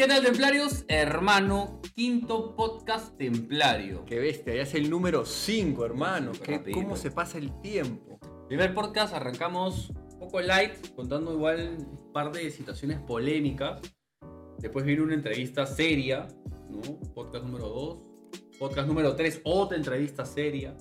¿Qué tal, templarios? Hermano, quinto podcast templario. Qué bestia, ya es el número 5, hermano. Qué-. ¿Cómo se pasa el tiempo? Primer podcast, arrancamos un poco light, contando igual un par de situaciones polémicas. Después viene una entrevista seria, ¿no? Podcast número 2. Podcast número 3, otra entrevista seria.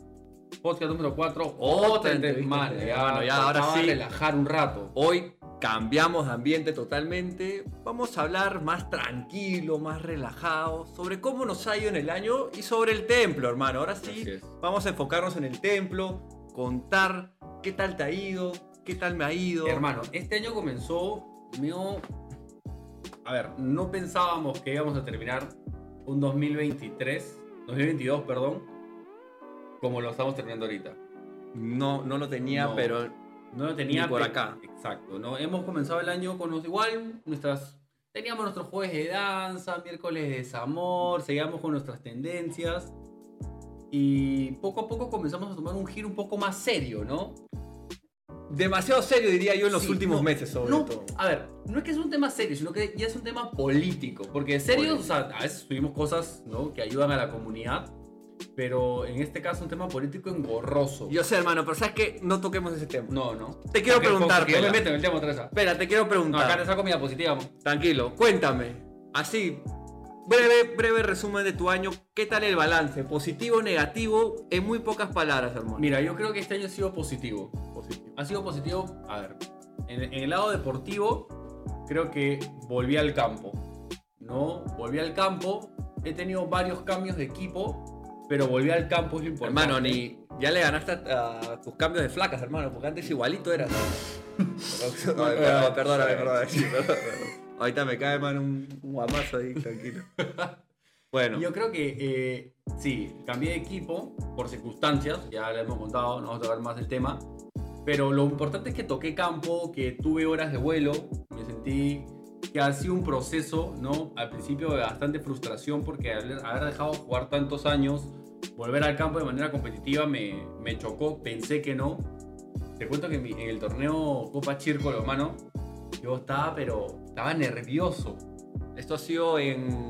Podcast número 4, otra Otra entrevista. Mano, ya, Bueno, ya, ahora sí. relajar un rato. Hoy cambiamos de ambiente totalmente. Vamos a hablar más tranquilo, más relajado, sobre cómo nos ha ido en el año y sobre el templo, hermano. Ahora sí, vamos a enfocarnos en el templo, contar qué tal te ha ido, qué tal me ha ido. Hermano, este año comenzó medio... A ver, no pensábamos que íbamos a terminar un 2023, 2022, perdón, como lo estamos terminando ahorita. No, no lo tenía, No. pero No lo tenía Ni por acá. Exacto, ¿no? Hemos comenzado el año con los igual, nuestras... Teníamos nuestros jueves de danza, miércoles de desamor, seguíamos con nuestras tendencias. Y poco a poco comenzamos a tomar un giro un poco más serio, ¿no? demasiado serio diría yo en los Sí, últimos no, meses sobre no, todo. A ver, no es que es un tema serio, sino que ya es un tema político. Porque serio, o sea, a veces subimos cosas ¿no? que ayudan a la comunidad, pero en este caso un tema político engorroso. Yo sé, hermano, pero sabes que no toquemos ese tema. No, no. Te quiero Porque- preguntar, porque Yo me meto en el tema otra vez. Espera, te quiero No, preguntar. acá te saco mi diapositiva. Tranquilo, cuéntame. Así, breve, breve resumen de tu año. ¿Qué tal el balance? ¿Positivo negativo? En muy pocas palabras, hermano. Mira, yo creo que este año ha sido positivo. Ha sido positivo, a ver, en, en el lado deportivo, creo que volví al campo. ¿No? Volví al campo. He tenido varios cambios de equipo, pero volví al campo es lo importante. hermano, ni ya le ganaste a, a tus cambios de flacas, hermano, porque antes igualito eras. Perdón, perdóname, perdóname, sí. Ahorita me cae, mano, un, un guamazo ahí, tranquilo. Bueno, Yo creo que eh, sí, cambié de equipo por circunstancias, ya le hemos contado, no vamos a tocar más el tema. Pero lo importante es que toqué campo, que tuve horas de vuelo, me sentí que ha sido un proceso, ¿no? Al principio de bastante frustración porque haber haber dejado jugar tantos años, volver al campo de manera competitiva me, me chocó, pensé que no. Te cuento que en, mi- en el torneo Copa Chírcolo, hermano, yo estaba, pero estaba nervioso esto ha sido en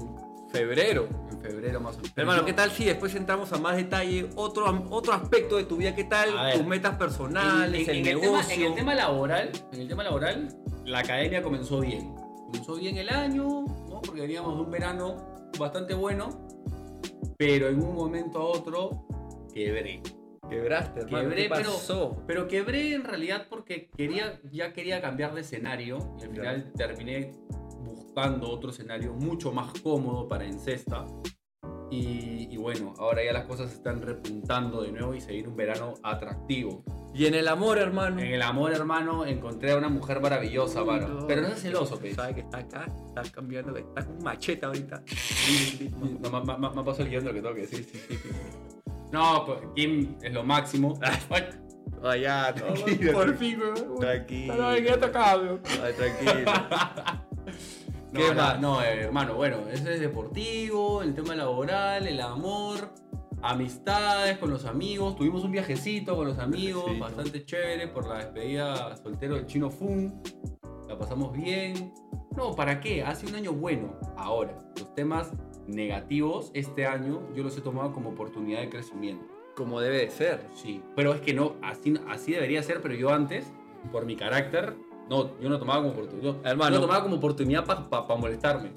febrero. en febrero más o menos. Hermano, Yo- ¿qué tal si después entramos a más detalle? Otro, otro aspecto de tu vida, ¿qué tal? Ver. Tus metas personales, en, el en el negocio. tema, en el tema laboral, en el tema laboral, la academia comenzó bien. Comenzó bien el año, ¿no? Porque veníamos de un verano bastante bueno, pero en un momento a otro quebré. Quebraste, hermano. Quebré, ¿Qué pero- pasó? Pero quebré en realidad porque quería, ya quería cambiar de escenario y al final terminé buscando otro escenario mucho más cómodo para Encesta. Y, y bueno, ahora ya las cosas están repuntando de nuevo y se viene un verano atractivo. Y en el amor, hermano. En el amor, hermano, encontré a una mujer maravillosa, mano. Pero no es celoso, pe. Sabe que está acá, está cambiando, está con un machete ahorita. No, ma- me pasó el guion de lo que tengo que decir, sí, sí, sí. No, pues, Kim es lo máximo. Ya, tranquilo. por fin, weón. Tranquilo. Atacado. Ay, tranquilo. No, ¿Qué más? no, eh, hermano, bueno, ese es deportivo, el tema laboral, el amor, amistades con los amigos. Tuvimos un viajecito con los amigos, Viajecito. bastante chévere por la despedida soltero del chino Fun. La pasamos bien. No, ¿para qué? Hace un año bueno. Ahora, los temas negativos este año yo los he tomado como oportunidad de crecimiento. Como debe de ser. Sí, pero es que no, así, así debería ser, pero yo antes, por mi carácter, no, yo no tomaba como oportunidad. Yo, Hermano. yo tomaba como oportunidad para molestarme.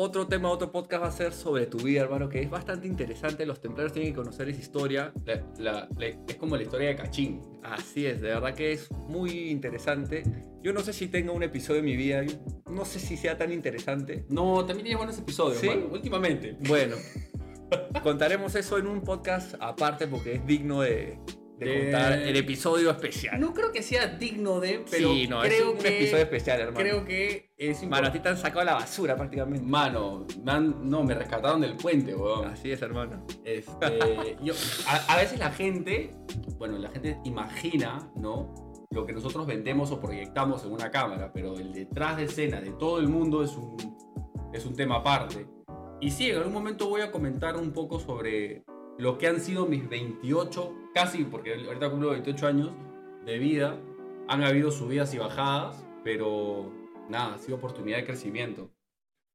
Otro tema, otro podcast va a ser sobre tu vida, hermano, que es bastante interesante. Los templarios tienen que conocer esa historia. La- la- la- es como la historia de Cachín. Así es, de verdad que es muy interesante. Yo no sé si tenga un episodio en mi vida, no sé si sea tan interesante. No, también tienes buenos episodios, ¿Sí? mano, últimamente. Bueno, contaremos eso en un podcast aparte porque es digno de, de De- contar el episodio especial. No creo que sea digno de, pero sí, no, es un que episodio especial, hermano. creo que es Mano, a importante. ti te han sacado la basura prácticamente. Mano, me han- no, me rescataron del puente, weón. Así es, hermano. Este, yo- a, a veces la gente, bueno, la gente imagina, ¿no? Lo que nosotros vendemos o proyectamos en una cámara, pero el detrás de escena de todo el mundo es un, es un tema aparte. Y sí, en algún momento voy a comentar un poco sobre lo que han sido mis 28, casi, porque ahorita cumplo 28 años de vida. Han habido subidas y bajadas, pero nada, ha sido oportunidad de crecimiento.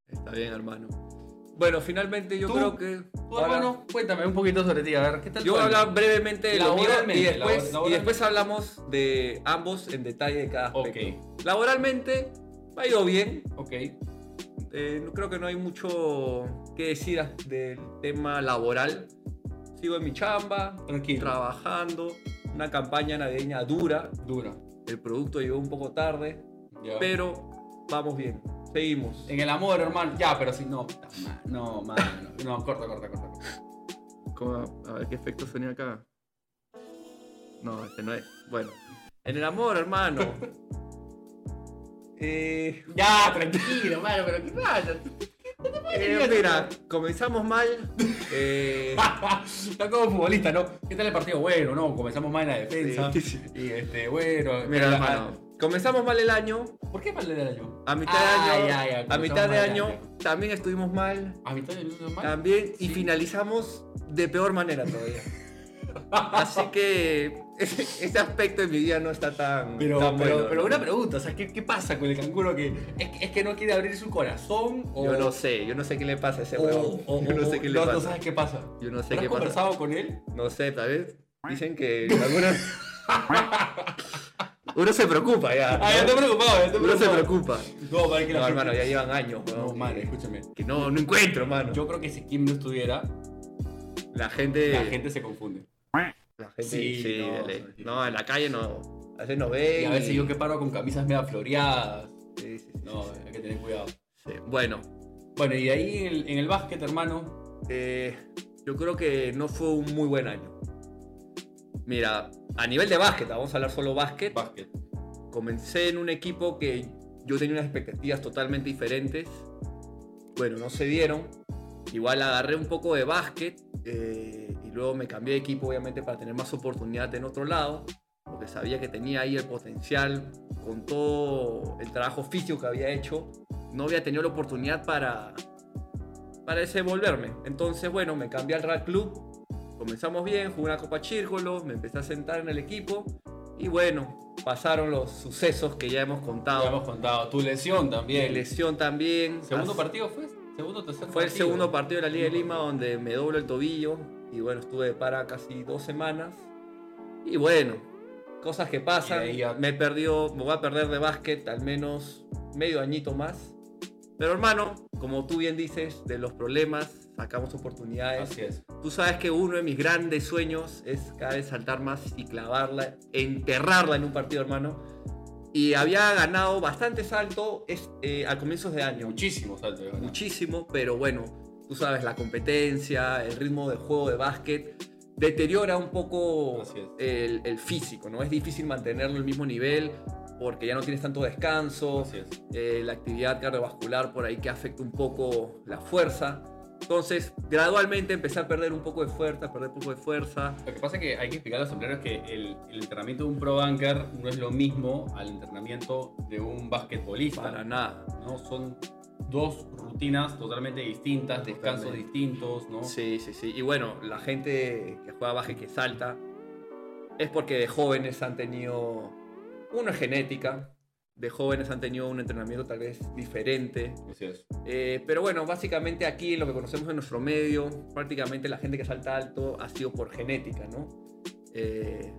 Está bien, hermano. Bueno, finalmente yo ¿Tú? creo que. Tú, ahora- hermano, cuéntame un poquito sobre ti, a ver, ¿qué tal? Yo voy a hablar brevemente de lo mío y después, y después hablamos de ambos en detalle de cada aspecto. Ok, Laboralmente me ha ido bien. ok. Eh, creo que no hay mucho que decir del tema laboral. Sigo en mi chamba, Tranquilo. trabajando. Una campaña navideña dura. Dura. El producto llegó un poco tarde, Ya. pero vamos bien. Seguimos. En el amor, hermano. Ya, pero si no. No, mano. No, corta, corta, corta. ¿Cómo? A ver qué efecto sonía acá. No, este no es. Bueno. En el amor, hermano. eh, Ya, tranquilo, mano, pero ¿qué pasa? Eh, mira, comenzamos mal. eh, Está como futbolista, ¿no? ¿Qué tal el partido? Bueno, no, comenzamos mal en la defensa. Sí, sí. Y este, bueno. mira, la- hermano. Comenzamos mal el año. ¿Por qué mal del año? A mitad de Ah, año. ya, ya, a mitad de el año año. también estuvimos mal. ¿A mitad del año mal? También. Y Sí. finalizamos de peor manera todavía. Así que ese, ese aspecto de mi vida no está tan. Pero, tan pero, bueno, pero ¿no? una pregunta, o sea, ¿qué, qué pasa con el canguro que es, es que no quiere abrir su corazón? O, Yo no sé, yo no sé qué le pasa a ese huevón. Yo no sé qué le no, pasa. no sabes qué pasa. Yo no sé ¿Has qué pasa. conversado con él? No sé, tal vez dicen que algunos... Uno se preocupa ya. Ah, ya ¿no? te preocupado, ya te Uno se preocupado. preocupa. No, para que la No, gente- hermano, ya llevan años. No, weón, man, que- escúchame. Que no, no encuentro, hermano. Yo creo que si Kim no estuviera, la gente... la gente se confunde. La gente... Sí, Sí, no, sí. no, en la calle no... A veces no ve Y a veces yo que paro con camisas media floreadas. Sí, sí, sí, No, hay que tener cuidado. Bueno, Bueno, y de ahí en el, en el básquet, hermano. eh, yo creo que no fue un muy buen año. Mira, a nivel de básquet, vamos a hablar solo básquet. Básquet. comencé en un equipo que yo tenía unas expectativas totalmente diferentes. Bueno, no se dieron. Igual agarré un poco de básquet eh, luego me cambié de equipo obviamente para tener más oportunidad en otro lado, porque sabía que tenía ahí el potencial con todo el trabajo físico que había hecho. No había tenido la oportunidad para, para desenvolverme. Entonces, bueno, me cambié al Real Club. Comenzamos bien, jugué una Copa Chírcolo, me empecé a sentar en el equipo y bueno, pasaron los sucesos que ya hemos contado. Ya hemos contado. Tu lesión Mi también. lesión también. ¿Segundo As- partido fue? ¿Segundo tercer Fue el partido? segundo partido de la Liga de Lima donde me doblo el tobillo y bueno, estuve de para casi dos semanas. Y bueno, cosas que pasan. Me perdió, me voy a perder de básquet al menos medio añito más. Pero hermano, como tú bien dices, de los problemas sacamos oportunidades. Así es. Tú sabes que uno de mis grandes sueños es cada vez saltar más y clavarla, enterrarla en un partido, hermano. Y había ganado bastante salto es, eh, a comienzos de año. Muchísimo salto. Muchísimo, pero bueno, tú sabes, la competencia, el ritmo de juego de básquet deteriora un poco el, el físico, ¿no? Es difícil mantenerlo al mismo nivel porque ya no tienes tanto descanso, eh, la actividad cardiovascular por ahí que afecta un poco la fuerza. Entonces, gradualmente empecé a perder un poco de fuerza, a perder un poco de fuerza. Lo que pasa es que hay que explicar a los sombreros que el, el entrenamiento de un pro banker no es lo mismo al entrenamiento de un basquetbolista. Para nada. ¿no? Son dos rutinas totalmente distintas, descansos Totalmente. distintos, ¿no? Sí, sí, sí. Y bueno, la gente que juega baja y que salta es porque de jóvenes han tenido una genética, de jóvenes han tenido un entrenamiento tal vez diferente. Así es. Eh, pero bueno, básicamente aquí lo que conocemos en nuestro medio, prácticamente la gente que salta alto ha sido por genética, ¿no? Eh,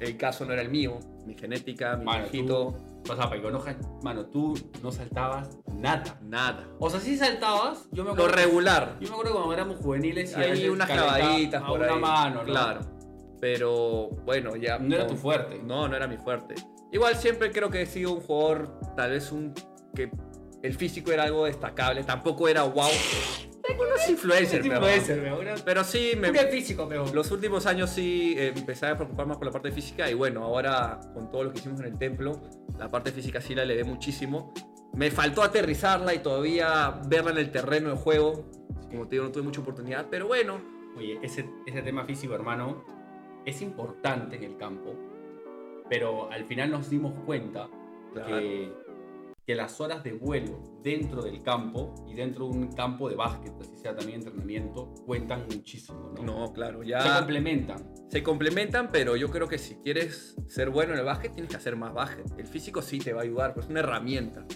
el caso no era el mío, mi genética, mi Mano, viejito, o sea, para que conozcan, mano, tú no saltabas nada. nada. O sea, sí saltabas, yo me Lo acuerdo. regular. Yo me acuerdo cuando éramos juveniles y Hay unas clavaditas por una ahí. mano, ¿no? Claro. Pero bueno, ya. No era tu fuerte. No, no era mi fuerte. Igual siempre creo que he sido un jugador, tal vez un. que el físico era algo destacable. Tampoco era wow. Tengo unos influencers, pero. influencer, me. Pero sí, me, físico, pero. los últimos años sí eh, empecé a preocupar más por la parte física. Y bueno, ahora con todo lo que hicimos en el templo, la parte física sí la elevé muchísimo. Me faltó aterrizarla y todavía verla en el terreno de juego. Como te digo, no tuve mucha oportunidad. Pero bueno, Oye, ese, ese tema físico, hermano, es importante en el campo, pero al final nos dimos cuenta Claro. que, que las horas de vuelo dentro del campo y dentro de un campo de básquet, así sea también entrenamiento, cuentan muchísimo, ¿no? no, claro, Se ya. complementan. Se complementan, pero yo creo que si quieres ser bueno en el básquet, tienes que hacer más básquet. El físico sí te va a ayudar, pero es una herramienta.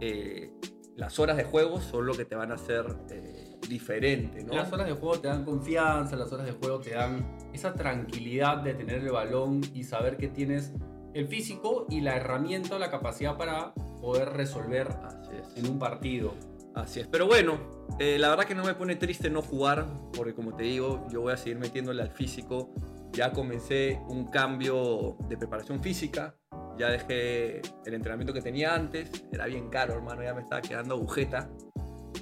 Eh, las horas de juego son lo que te van a hacer eh, diferente, ¿no? Las horas de juego te dan confianza, las horas de juego te dan esa tranquilidad de tener el balón y saber que tienes el físico y la herramienta, la capacidad para poder resolver en un partido. Así es. Pero bueno, eh, la verdad que no me pone triste no jugar, porque como te digo, yo voy a seguir metiéndole al físico. Ya comencé un cambio de preparación física. Ya dejé el entrenamiento que tenía antes. Era bien caro, hermano. Ya me estaba quedando agujeta.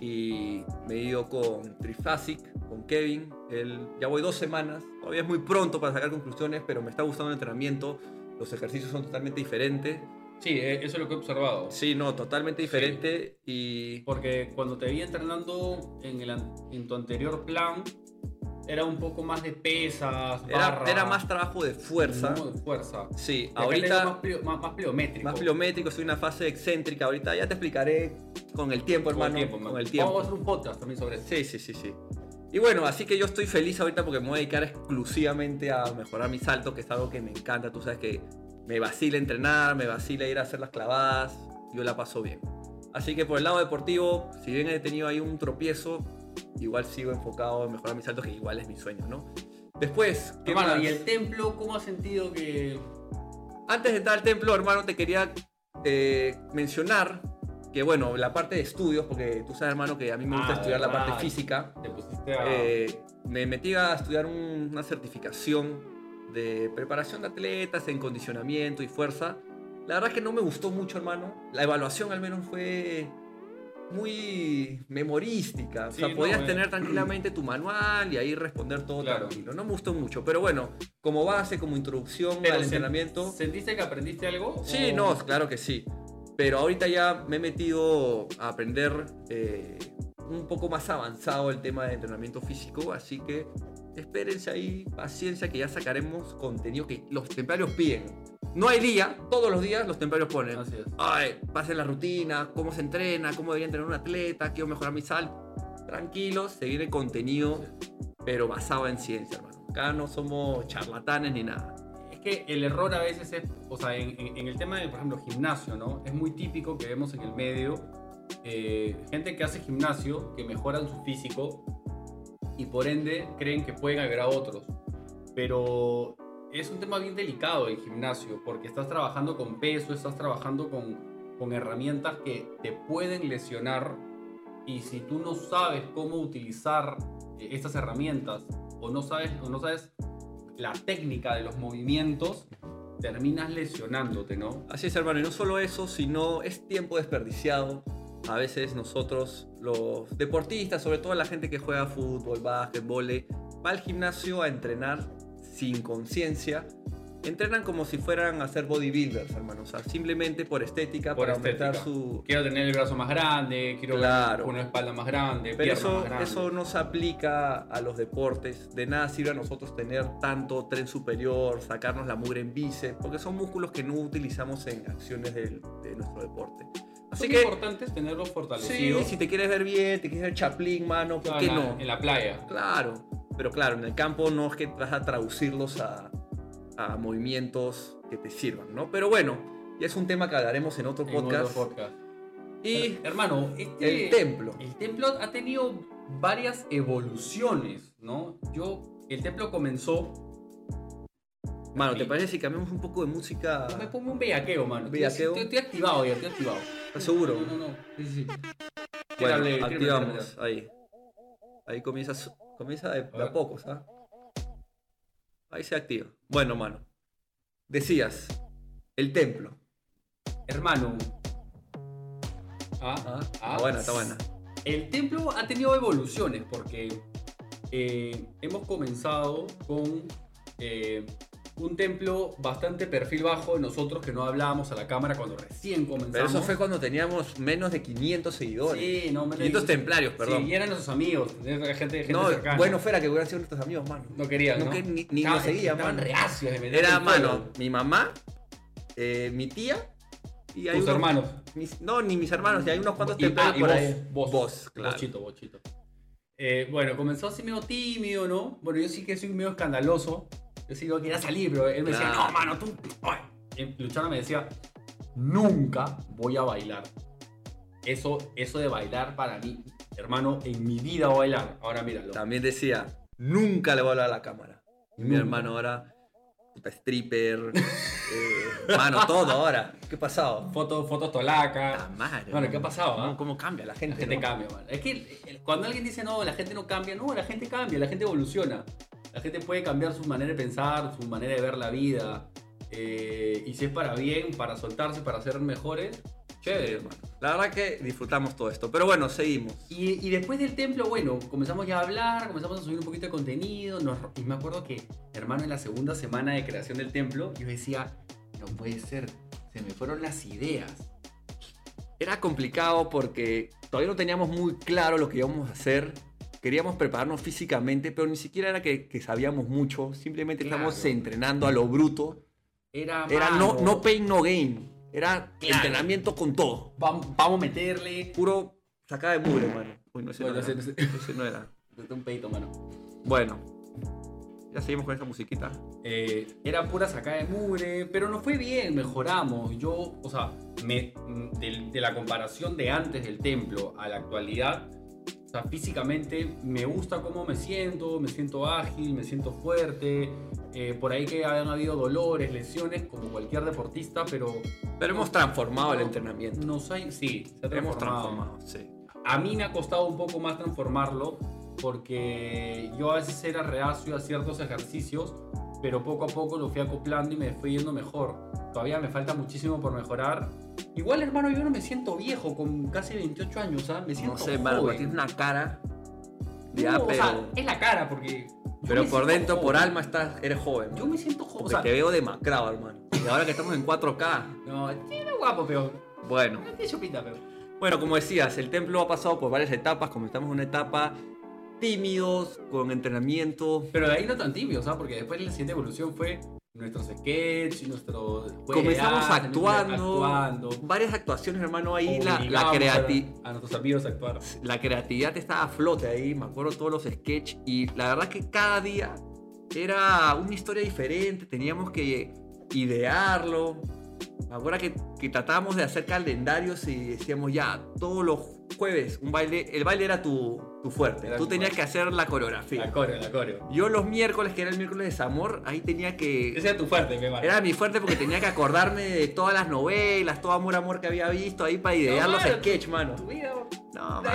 Y me he ido con Trifasic, con Kevin. Él, ya voy dos semanas. Todavía es muy pronto para sacar conclusiones, pero me está gustando el entrenamiento. Los ejercicios son totalmente diferentes. Sí, eh, eso es lo que he observado. Sí, no, totalmente diferente. Y Porque cuando te vi entrenando en, el, en tu anterior plan, era un poco más de pesas, era, barra, era más trabajo de fuerza. de fuerza. Sí, Y ahorita más, plio- más, más pliométrico. más pliométrico, soy una fase excéntrica. Ahorita ya te explicaré con el tiempo, Con el hermano. tiempo, con el tiempo. Vamos a hacer un podcast también sobre eso. Sí, sí, sí, sí. Y bueno, así que yo estoy feliz ahorita porque me voy a dedicar exclusivamente a mejorar mi salto, que es algo que me encanta. Tú sabes que me vacila entrenar, me vacila ir a hacer las clavadas, yo la paso bien. Así que por el lado deportivo, si bien he tenido ahí un tropiezo, igual sigo enfocado en mejorar mi salto, que igual es mi sueño, ¿no? Después, ¿qué Hermano, más? ¿y el templo cómo has sentido que...? Antes de entrar al templo, hermano, te quería eh, mencionar que, bueno, la parte de estudios, porque tú sabes, hermano, que a mí me gusta Ah, estudiar la parte física. Te pusiste a... Eh, me metí a estudiar un- una certificación de preparación de atletas en condicionamiento y fuerza. La verdad es que no me gustó mucho, hermano. La evaluación al menos fue muy memorística. O Sí, sea, no, podías eh. tener tranquilamente tu manual y ahí responder todo Claro. tranquilo. No me gustó mucho, pero bueno, como base, como introducción Pero al sen- entrenamiento. ¿Sentiste que aprendiste algo? Sí, o- no, claro que sí. Pero ahorita ya me he metido a aprender eh, un poco más avanzado el tema de entrenamiento físico, así que espérense ahí, paciencia, que ya sacaremos contenido que los templarios piden. No hay día, todos los días los templarios ponen. Así es. Ay, pasen la rutina, cómo se entrena, cómo debería entrenar un atleta, quiero mejorar mi sal. Tranquilos, se viene contenido, pero basado en ciencia, hermano. Acá no somos charlatanes ni nada. Es que el error a veces es, o sea, en, en- en el tema de, por ejemplo, gimnasio, ¿no? Es muy típico que vemos en el medio eh, gente que hace gimnasio, que mejoran su físico y por ende creen que pueden agregar a otros. Pero es un tema bien delicado el gimnasio, porque estás trabajando con peso, estás trabajando con, con herramientas que te pueden lesionar y si tú no sabes cómo utilizar eh, estas herramientas o no sabes, o no sabes la técnica de los movimientos, terminas lesionándote, ¿no? Así es, hermano, y no solo eso, sino es tiempo desperdiciado. A veces nosotros, los deportistas, sobre todo la gente que juega fútbol, básquet, vole, va al gimnasio a entrenar sin conciencia. Entrenan como si fueran a ser bodybuilders, hermano. O sea, simplemente por estética, Por para aumentar estética. su... Quiero tener el brazo más grande, quiero Claro. una espalda más grande, Pero eso, más grandes. eso no se aplica a los deportes. De nada sirve a nosotros tener tanto tren superior, sacarnos la mugre en bíceps, porque son músculos que no utilizamos en acciones del- de nuestro deporte. Así que importantes tenerlos Sí, fortalecidos. si te quieres ver bien, te quieres ver chaplín, mano, ¿por en qué no? En la playa. Claro, pero claro, en el campo no es que vas a traducirlos a, a movimientos que te sirvan, ¿no? Pero bueno, ya es un tema que hablaremos en otro en otro podcast. podcast. Y hermano, este, el templo. El templo ha tenido varias evoluciones, ¿no? Yo, el templo comenzó. Mano, ¿te parece si cambiamos un poco de música? Me pongo un bellaqueo, mano. Bellaqueo. Estoy, estoy activado ya, estoy activado. ¿Estás seguro? No, no, no. Sí, sí, sí. Bueno, Tírale, activamos, tírale. ahí. Ahí comienza, comienza de, a poco, ¿sabes? Ahí se activa. Bueno, mano. Decías, el templo. Hermano. Ah, Ah, ah. está buena, está buena. El templo ha tenido evoluciones porque eh, hemos comenzado con eh, un templo bastante perfil bajo nosotros que no hablábamos a la cámara cuando recién comenzamos. Pero eso fue cuando teníamos menos de 500 seguidores. Sí, no, menos de 500 quinientos. templarios, perdón. Sí, y eran nuestros amigos, gente, gente no, cercana. bueno fuera que hubieran sido nuestros amigos, mano. no querían, no ¿no? que ni- nos seguían, estaban mano. reacios de meterse Era, mano, mi mamá, eh, mi tía y hay Tus unos- hermanos. mis- no, ni mis hermanos, y hay unos cuantos templarios ah, y por vos, ahí. vos, Vos, claro. Bochito, bochito. Eh, bueno, comenzó así medio tímido, ¿no? Bueno, yo sí que soy medio escandaloso. Yo sí que quería salir, pero él me decía, no, mano, tú... ay". Y Luchana me decía, nunca voy a bailar. eso, eso de bailar para mí, hermano, en mi vida voy a bailar. Ahora míralo. También decía, nunca le voy a hablar a la cámara. Y mi hermano ahora, puta stripper, eh, mano, todo ahora. ¿Qué ha pasado? Fotos, fotos tolaca. Madre, Bueno, ¿qué ha pasado, ¿Cómo, ah? cómo cambia la La gente? gente no? cambia, man. Es que cuando alguien dice no, la gente no cambia, no, la gente cambia, la gente evoluciona. La gente puede cambiar su manera de pensar, su manera de ver la vida. eh, y si es para bien, para soltarse, para ser mejores, chévere, hermano. La verdad que disfrutamos todo esto. Pero bueno, seguimos. Y, y después del templo, bueno, comenzamos ya a hablar, comenzamos a subir un poquito de contenido. nos- y me acuerdo que, hermano, en la segunda semana de creación del templo, yo decía, no puede ser, se me fueron las ideas. Era complicado porque todavía no teníamos muy claro lo que íbamos a hacer. Queríamos prepararnos físicamente, pero ni siquiera era que, que sabíamos mucho. Simplemente Claro. estamos entrenando a lo bruto. Era, Era no, no pain, no gain. Era Claro. entrenamiento con todo. Vamos, vamos a meterle. Puro sacada de mugre, mano. Uy, no, ese Bueno, no era. ese- Ese no era. Un peito, mano. Bueno, ya seguimos con esa musiquita. Eh, era pura sacada de mugre, pero nos fue bien, mejoramos. Yo, o sea, me, de, de la comparación de antes del templo a la actualidad, sea, físicamente me gusta cómo me siento, me siento ágil, me siento fuerte. eh, por ahí que hayan habido dolores, lesiones, como cualquier deportista, pero Pero hemos transformado el entrenamiento. nos hay, sí, se ha Hemos transformado. transformado, sí. A mí me ha costado un poco más transformarlo porque yo a veces era reacio a ciertos ejercicios, pero poco a poco lo fui acoplando y me fui yendo mejor. Todavía me falta muchísimo por mejorar. Igual, hermano, yo no me siento viejo con casi 28 años, ¿sabes? Me siento No sé, mano, joven. tienes una cara. No, Ya, o sea, es la cara porque... pero por dentro, por joven. alma, estás, eres joven. Yo me siento joven. O Porque sea, te veo demacrado, hermano. Y ahora que estamos en 4K. no, tiene guapo, pero... Bueno. Tiene chupita, pero... Bueno, como decías, el templo ha pasado por varias etapas. Comenzamos una etapa tímidos, con entrenamiento. Pero de ahí no tan tibio, ¿sabes? Porque después la siguiente evolución fue nuestros sketches, nuestro... juego de Comenzamos actuando, actuando. Varias actuaciones, hermano. Ahí la, la, Obligamos creati- a, nuestros amigos a actuar. la creatividad estaba a flote ahí. Me acuerdo todos los sketches. Y la verdad que cada día era una historia diferente. Teníamos que idearlo. Me acuerdo que, que tratábamos de hacer calendarios y decíamos ya, todos los jueves, un baile. El baile era tu, tu fuerte. Era Tú tenías fuerte. que hacer la coreografía. La coreo, la coreo. Yo los miércoles, que era el miércoles de Zamor, ahí tenía que... Ese era tu fuerte, mi hermano. Era mi fuerte porque tenía que acordarme de todas las novelas, todo amor, amor que había visto ahí para idear los mano, sketch, mano. Tu vida, No, mano.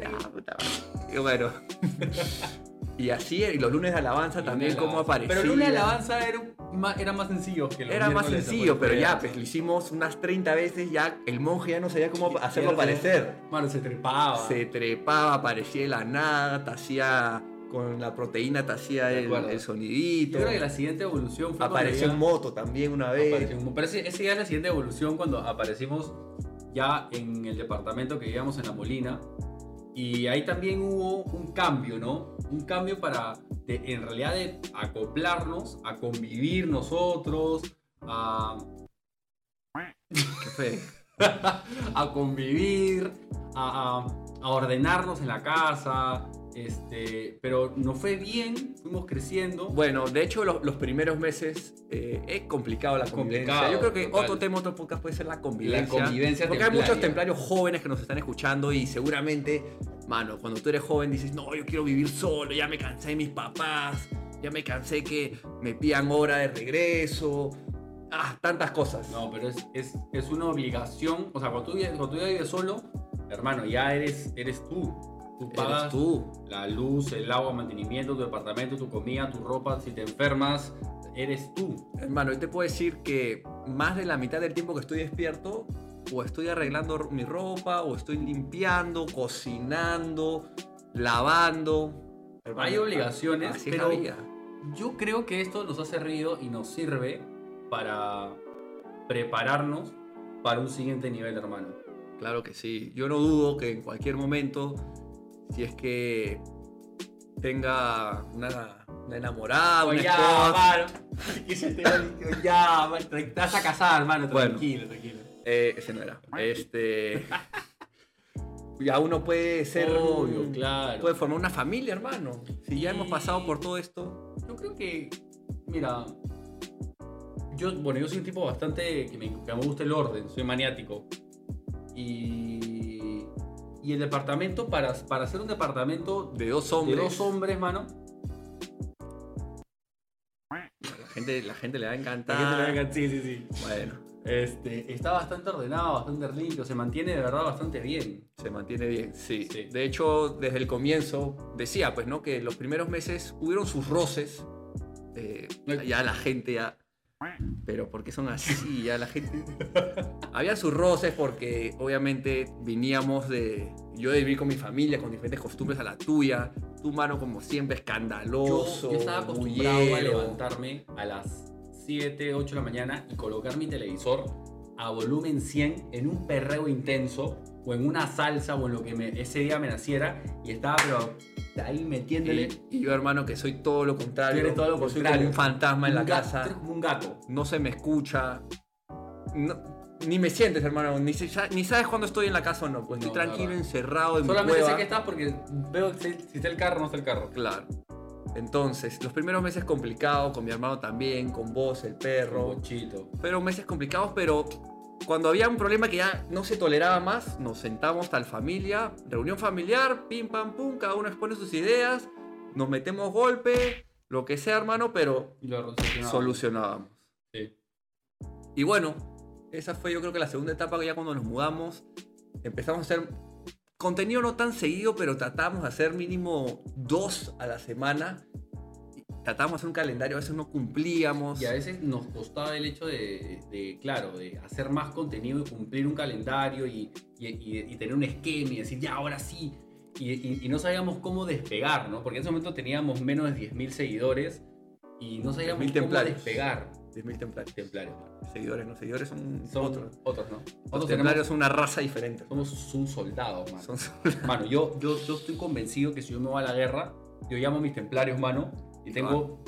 ya, puta madre. Y bueno. y así, y los lunes de alabanza también, cómo aparecía. Pero lunes de alabanza era, más, era más sencillo que los Era más sencillo, pero ya, pues lo hicimos unas 30 veces, ya el monje ya no sabía cómo hacerlo aparecer. Mano, se trepaba. Se trepaba, aparecía de la nada, te hacía, con la proteína te hacía el, el Yo sonidito. creo que la siguiente evolución fue Apareció en moto también una vez. Pero ese, ese ya es la siguiente evolución cuando aparecimos ya en el departamento que vivíamos en La Molina. Y ahí también hubo un cambio, ¿no? Un cambio para, en realidad, acoplarnos, a convivir nosotros, a, ¿Qué fue? a convivir, a ordenarnos en la casa. Este, pero nos fue bien, fuimos creciendo. Bueno, de hecho, los, los primeros meses eh, es complicado la convivencia. Complicado, Yo creo que total. otro tema, otro podcast puede ser la convivencia. La convivencia Porque hay templaria. muchos templarios jóvenes que nos están escuchando y seguramente, mano, cuando tú eres joven dices, no, yo quiero vivir solo, ya me cansé de mis papás, ya me cansé que me pidan hora de regreso. Ah, tantas cosas. No, pero es, es, es una obligación. O sea, cuando tú, cuando tú ya vives solo, hermano, ya eres, eres tú. Tú pagas tú. la luz, el agua, mantenimiento, tu departamento, tu comida, tu ropa. Si te enfermas, eres tú. Hermano, yo te puedo decir que más de la mitad del tiempo que estoy despierto, o estoy arreglando mi ropa, o estoy limpiando, cocinando, lavando. Hay obligaciones, Así pero yo creo que esto nos hace ruido y nos sirve para prepararnos para un siguiente nivel, hermano. Claro que sí. Yo no dudo que en cualquier momento, si es que tenga una, una enamorada, una Oye, ya, esposa, mano. Que se te ya, te vas a casar, hermano. Bueno. Tranquilo, tranquilo. eh, ese no era. Este. Ya uno puede ser. Obvio, un- claro. Puede formar una familia, hermano. Si ya Y- hemos pasado por todo esto. Yo creo que, mira, yo, bueno, yo soy un tipo bastante que me, que me gusta el orden, soy maniático. Y Y el departamento, para, para hacer un departamento De dos de hombres. dos hombres, mano. La gente, la gente le va a encantar. la gente le va a encantar, Sí, sí, sí. Bueno, Este, está bastante ordenado, bastante limpio, se mantiene de verdad bastante bien. se mantiene bien, sí. Sí. De hecho, desde el comienzo decía, pues, ¿no? Que los primeros meses hubieron sus roces. eh, ya la gente ya. Pero ¿por qué son así? Ya la gente. Había sus roces porque obviamente veníamos de. Yo de vivir con mi familia, con diferentes costumbres a la tuya. Tu mano, como siempre, Yo, escandaloso. yo estaba acostumbrado a bullero. levantarme a las 7, 8 de la mañana y colocar mi televisor a volumen 100 en un perreo intenso o en una salsa o en lo que me- ese día me naciera y estaba pero ahí metiéndole. Y, y yo, hermano, que soy todo lo contrario. Eres todo lo Yo soy contrario. como un fantasma en la Un gato, casa. eres como un gato. no se me escucha. No- ni me sientes, hermano. Ni, si- ni sabes cuándo estoy en la casa o no. Pues No, estoy tranquilo, verdad. encerrado en mi Solamente cueva. sé que estás porque veo si, si está el carro o no está el carro. Claro. Entonces, los primeros meses complicados, con mi hermano también, con vos, el perro. Bochito. Fueron meses complicados, pero cuando había un problema que ya no se toleraba más, nos sentamos tal familia, reunión familiar, pim pam pum, cada uno expone sus ideas, nos metemos golpe, lo que sea, hermano, pero Y lo solucionábamos. Sí. Y bueno, esa fue yo creo que la segunda etapa que ya cuando nos mudamos empezamos a hacer contenido no tan seguido, pero tratamos de hacer mínimo dos a la semana. Tratamos de hacer un calendario, a veces no cumplíamos. Y a veces nos costaba el hecho de, de, claro, de hacer más contenido y cumplir un calendario y, y- y- y tener un esquema y decir, ya, ahora sí. Y, no sabíamos cómo despegar, ¿no? Porque en ese momento teníamos menos de 10.000 seguidores y no sabíamos 10.000 cómo templarios. despegar. 10.000 templarios. Templarios. Seguidores, no seguidores son, Son otros. otros, ¿no? Los Nosotros templarios son una raza diferente. somos un soldado, mano. Son- Mano, yo, yo, yo estoy convencido que si yo me voy a la guerra, yo llamo a mis templarios, mano, y tengo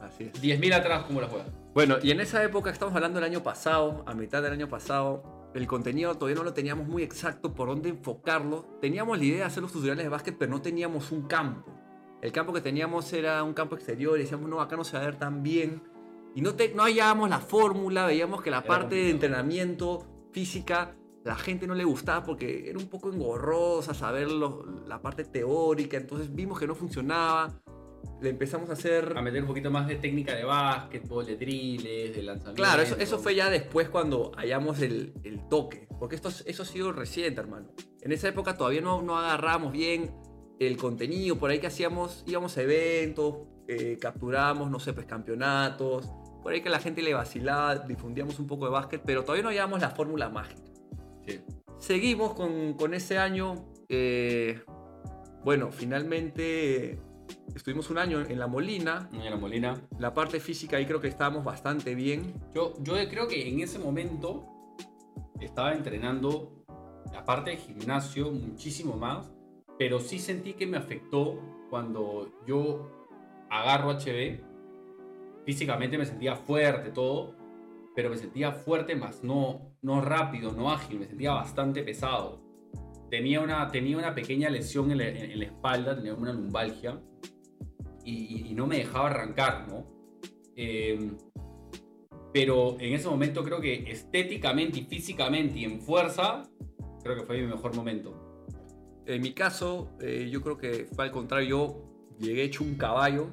Así es. 10.000 atrás como la juega. Bueno, y en esa época, estamos hablando del año pasado, a mitad del año pasado, el contenido todavía no lo teníamos muy exacto por dónde enfocarlo. Teníamos la idea de hacer los tutoriales de básquet, pero no teníamos un campo. El campo que teníamos era un campo exterior y decíamos, no, acá no se va a ver tan bien. Y no, te, no hallábamos la fórmula, veíamos que la Era parte de complicado. entrenamiento física la gente no le gustaba porque era un poco engorrosa saber lo- la parte teórica, entonces vimos que no funcionaba. Le empezamos a hacer... A meter un poquito más de técnica de básquetbol, de dribles, de lanzamiento. Claro, eso, eso fue ya después cuando hallamos el, el toque. Porque esto, eso ha sido reciente, hermano. En esa época todavía no, no agarramos bien el contenido. Por ahí que hacíamos, íbamos a eventos, eh, capturamos, no sé, pues campeonatos. Por ahí que la gente le vacilaba, difundíamos un poco de básquet, pero todavía no hallamos la fórmula mágica. Sí. Seguimos con, con ese año. eh, bueno, finalmente estuvimos un año en La Molina. En la Molina. La parte física ahí creo que estábamos bastante bien. Yo, yo creo que en ese momento estaba entrenando la parte de gimnasio muchísimo más, pero sí sentí que me afectó cuando yo agarro HB. Físicamente me sentía fuerte, todo, pero me sentía fuerte más no, no rápido, no ágil, me sentía bastante pesado. Tenía una, tenía una pequeña lesión en la, en- la espalda, tenía una lumbalgia y- y no me dejaba arrancar, ¿no? Eh, pero en ese momento creo que estéticamente y físicamente y en fuerza, creo que fue mi mejor momento. En mi caso, eh, yo creo que fue al contrario, yo llegué hecho un caballo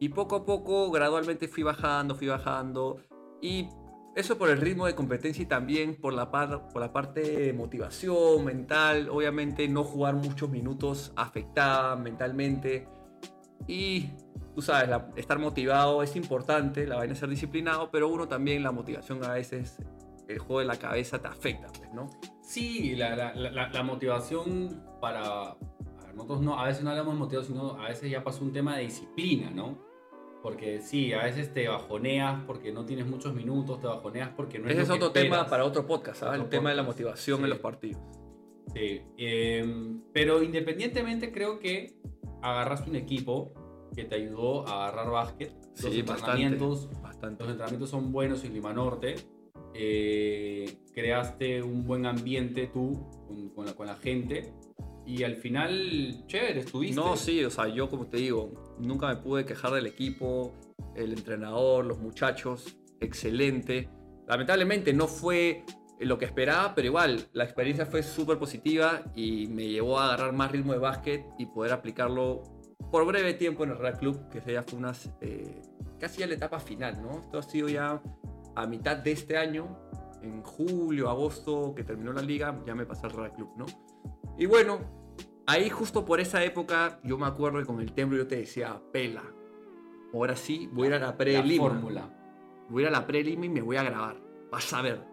y poco a poco, gradualmente fui bajando, fui bajando y eso por el ritmo de competencia y también por la, par- por la parte de motivación mental, obviamente no jugar muchos minutos afectaba mentalmente y tú sabes, la- estar motivado es importante, la vaina es ser disciplinado, pero uno también la motivación a veces, el juego de la cabeza te afecta, pues, ¿no? Sí, la, motivación para, para nosotros no, a veces no hablamos de motivación, sino a veces ya pasó un tema de disciplina, ¿no? Porque sí, a veces te bajoneas porque no tienes muchos minutos, te bajoneas porque no es Ese es otro tema para otro podcast. Otro el tema de la motivación sí. en los partidos. Sí, eh, pero independientemente creo que agarraste un equipo que te ayudó a agarrar básquet. Los Sí, bastante. entrenamientos, Bastante. los entrenamientos son buenos en Lima Norte. Eh, creaste un buen ambiente tú con, con la, con la gente y al final, chévere, estuviste. No, sí, o sea, yo como te digo, nunca me pude quejar del equipo, el entrenador, los muchachos, excelente. Lamentablemente no fue lo que esperaba, pero igual, la experiencia fue súper positiva y me llevó a agarrar más ritmo de básquet y poder aplicarlo por breve tiempo en el Real Club, que ya fue unas, eh, casi ya la etapa final, ¿no? Esto ha sido ya a mitad de este año, en julio, agosto, que terminó la liga, ya me pasé al Real Club, ¿no? Y bueno, ahí justo por esa época, yo me acuerdo que con el templo yo te decía, pela, ahora sí, voy a ir a la pre-lima. fórmula. Voy a ir a la pre-lima y me voy a grabar, vas a ver.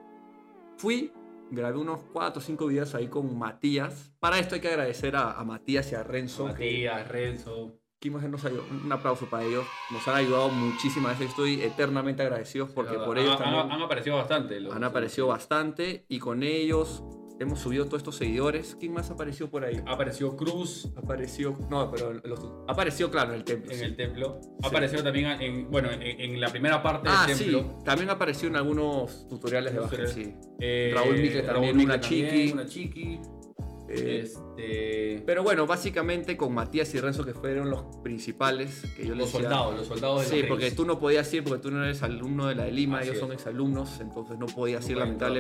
Fui, grabé unos 4 o 5 videos ahí con Matías. Para esto hay que agradecer a, a Matías y a Renzo. que- Matías, Renzo. que nos ayudó. Un aplauso para ellos. Nos han ayudado muchísimas veces. Estoy eternamente agradecido porque La por ellos han, también han aparecido bastante. los- han aparecido bastante y con ellos hemos subido todos estos seguidores. ¿Quién más apareció por ahí? Apareció Cruz Apareció, no, pero los, apareció claro en el templo. en sí. el templo. Apareció también en, bueno, en, en la primera parte Ah, del sí, templo. también apareció en algunos tutoriales de básquet, sí. Eh, Raúl Micle también, Micle una chiqui. Una chiqui. Eh, Este, pero bueno, básicamente con Matías y Renzo que fueron los principales que yo les los decía, soldados, los soldados de Sí, porque Reyes. tú no podías ir porque tú no eres alumno de la de Lima, Así ellos es. son exalumnos, entonces no podías No ir pueden entrar.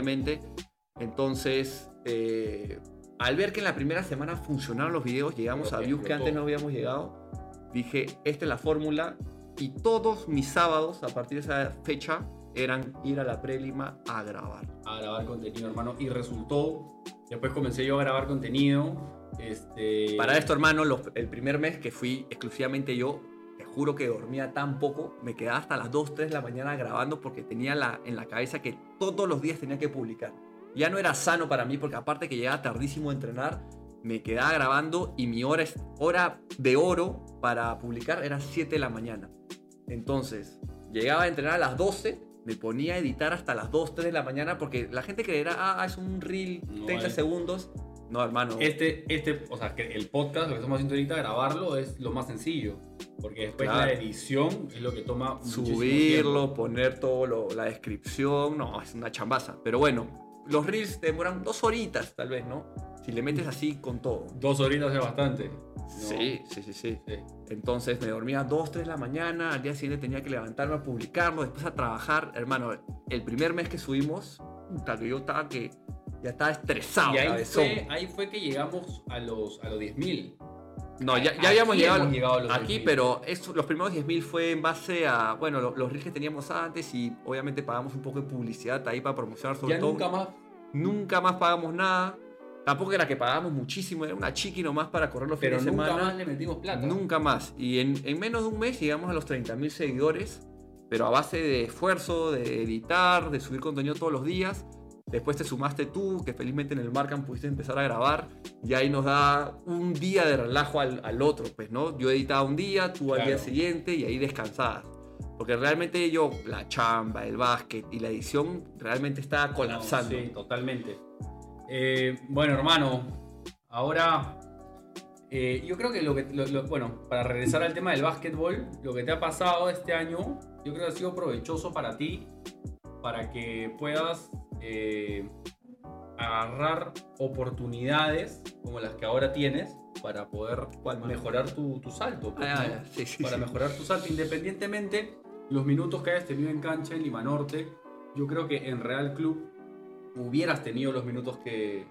Entonces, eh, al ver que en la primera semana funcionaron los videos, llegamos a views que antes no habíamos llegado, dije, esta es la fórmula y todos mis sábados a partir de esa fecha eran ir a la prelima a grabar. a grabar contenido, hermano. Y resultó. Después comencé yo a grabar contenido. Este, Para esto, hermano, los- el primer mes que fui exclusivamente yo, te juro que dormía tan poco, me quedaba hasta las 2, 3 de la mañana grabando porque tenía la, en la cabeza que todos los días tenía que publicar. Ya no era sano para mí porque aparte que llegaba tardísimo a entrenar, me quedaba grabando y mi hora, de oro para publicar era 7 de la mañana. Entonces, llegaba a entrenar a las 12, me ponía a editar hasta las 2, 3 de la mañana porque la gente creerá, ah, es un reel, No, 30 eh. segundos. No, hermano. Este, este, o sea, que el podcast, lo que estamos haciendo ahorita, grabarlo es lo más sencillo. Porque después Claro. la edición es lo que toma subirlo, poner todo lo- la descripción, no, es una chambaza. Pero bueno, los reels te demoran dos horitas tal vez, ¿no? Si le metes así con todo. Dos horitas es bastante. ¿no? Sí, sí, sí, sí. Sí. Entonces me dormía dos, tres de la mañana, al día siguiente tenía que levantarme a publicarlo, después a trabajar. Hermano, el primer mes que subimos, que yo estaba que ya estaba estresado. Y ahí fue, ahí fue que llegamos a los, a los 10.000. No, ya, ya habíamos llegado, a los aquí, 10.000. pero eso- los primeros 10.000 fue en base a, bueno, lo- los reels que teníamos antes y obviamente pagamos un poco de publicidad ahí para promocionar sobre Ya todo. nunca más. Nunca más pagamos nada. Tampoco era que pagábamos muchísimo, era una chiqui nomás para correr los Pero fines de nunca semana. más le metimos plata. Nunca más. Y en, en menos de un mes llegamos a los 30.000 seguidores, pero a base de esfuerzo, de editar, de subir contenido todos los días. Después te sumaste tú, que felizmente en el Markham pudiste empezar a grabar. Y ahí nos da un día de relajo al, al otro, pues, ¿no? Yo editaba un día, tú al día Claro. siguiente y ahí descansabas. Porque realmente yo, la chamba, el básquet y la edición, realmente estaba colapsando. No, sí, totalmente. Eh, bueno, hermano, ahora eh, yo creo que lo que, lo- lo- bueno, para regresar al tema del básquetbol, lo que te ha pasado este año, yo creo que ha sido provechoso para ti, para que puedas eh, agarrar oportunidades como las que ahora tienes para poder mejorar tu, tu salto. pues, Ah, ¿no? sí, sí, para sí. mejorar tu salto, independientemente los minutos que hayas tenido en cancha en Lima Norte, yo creo que en Real Club hubieras tenido los minutos que,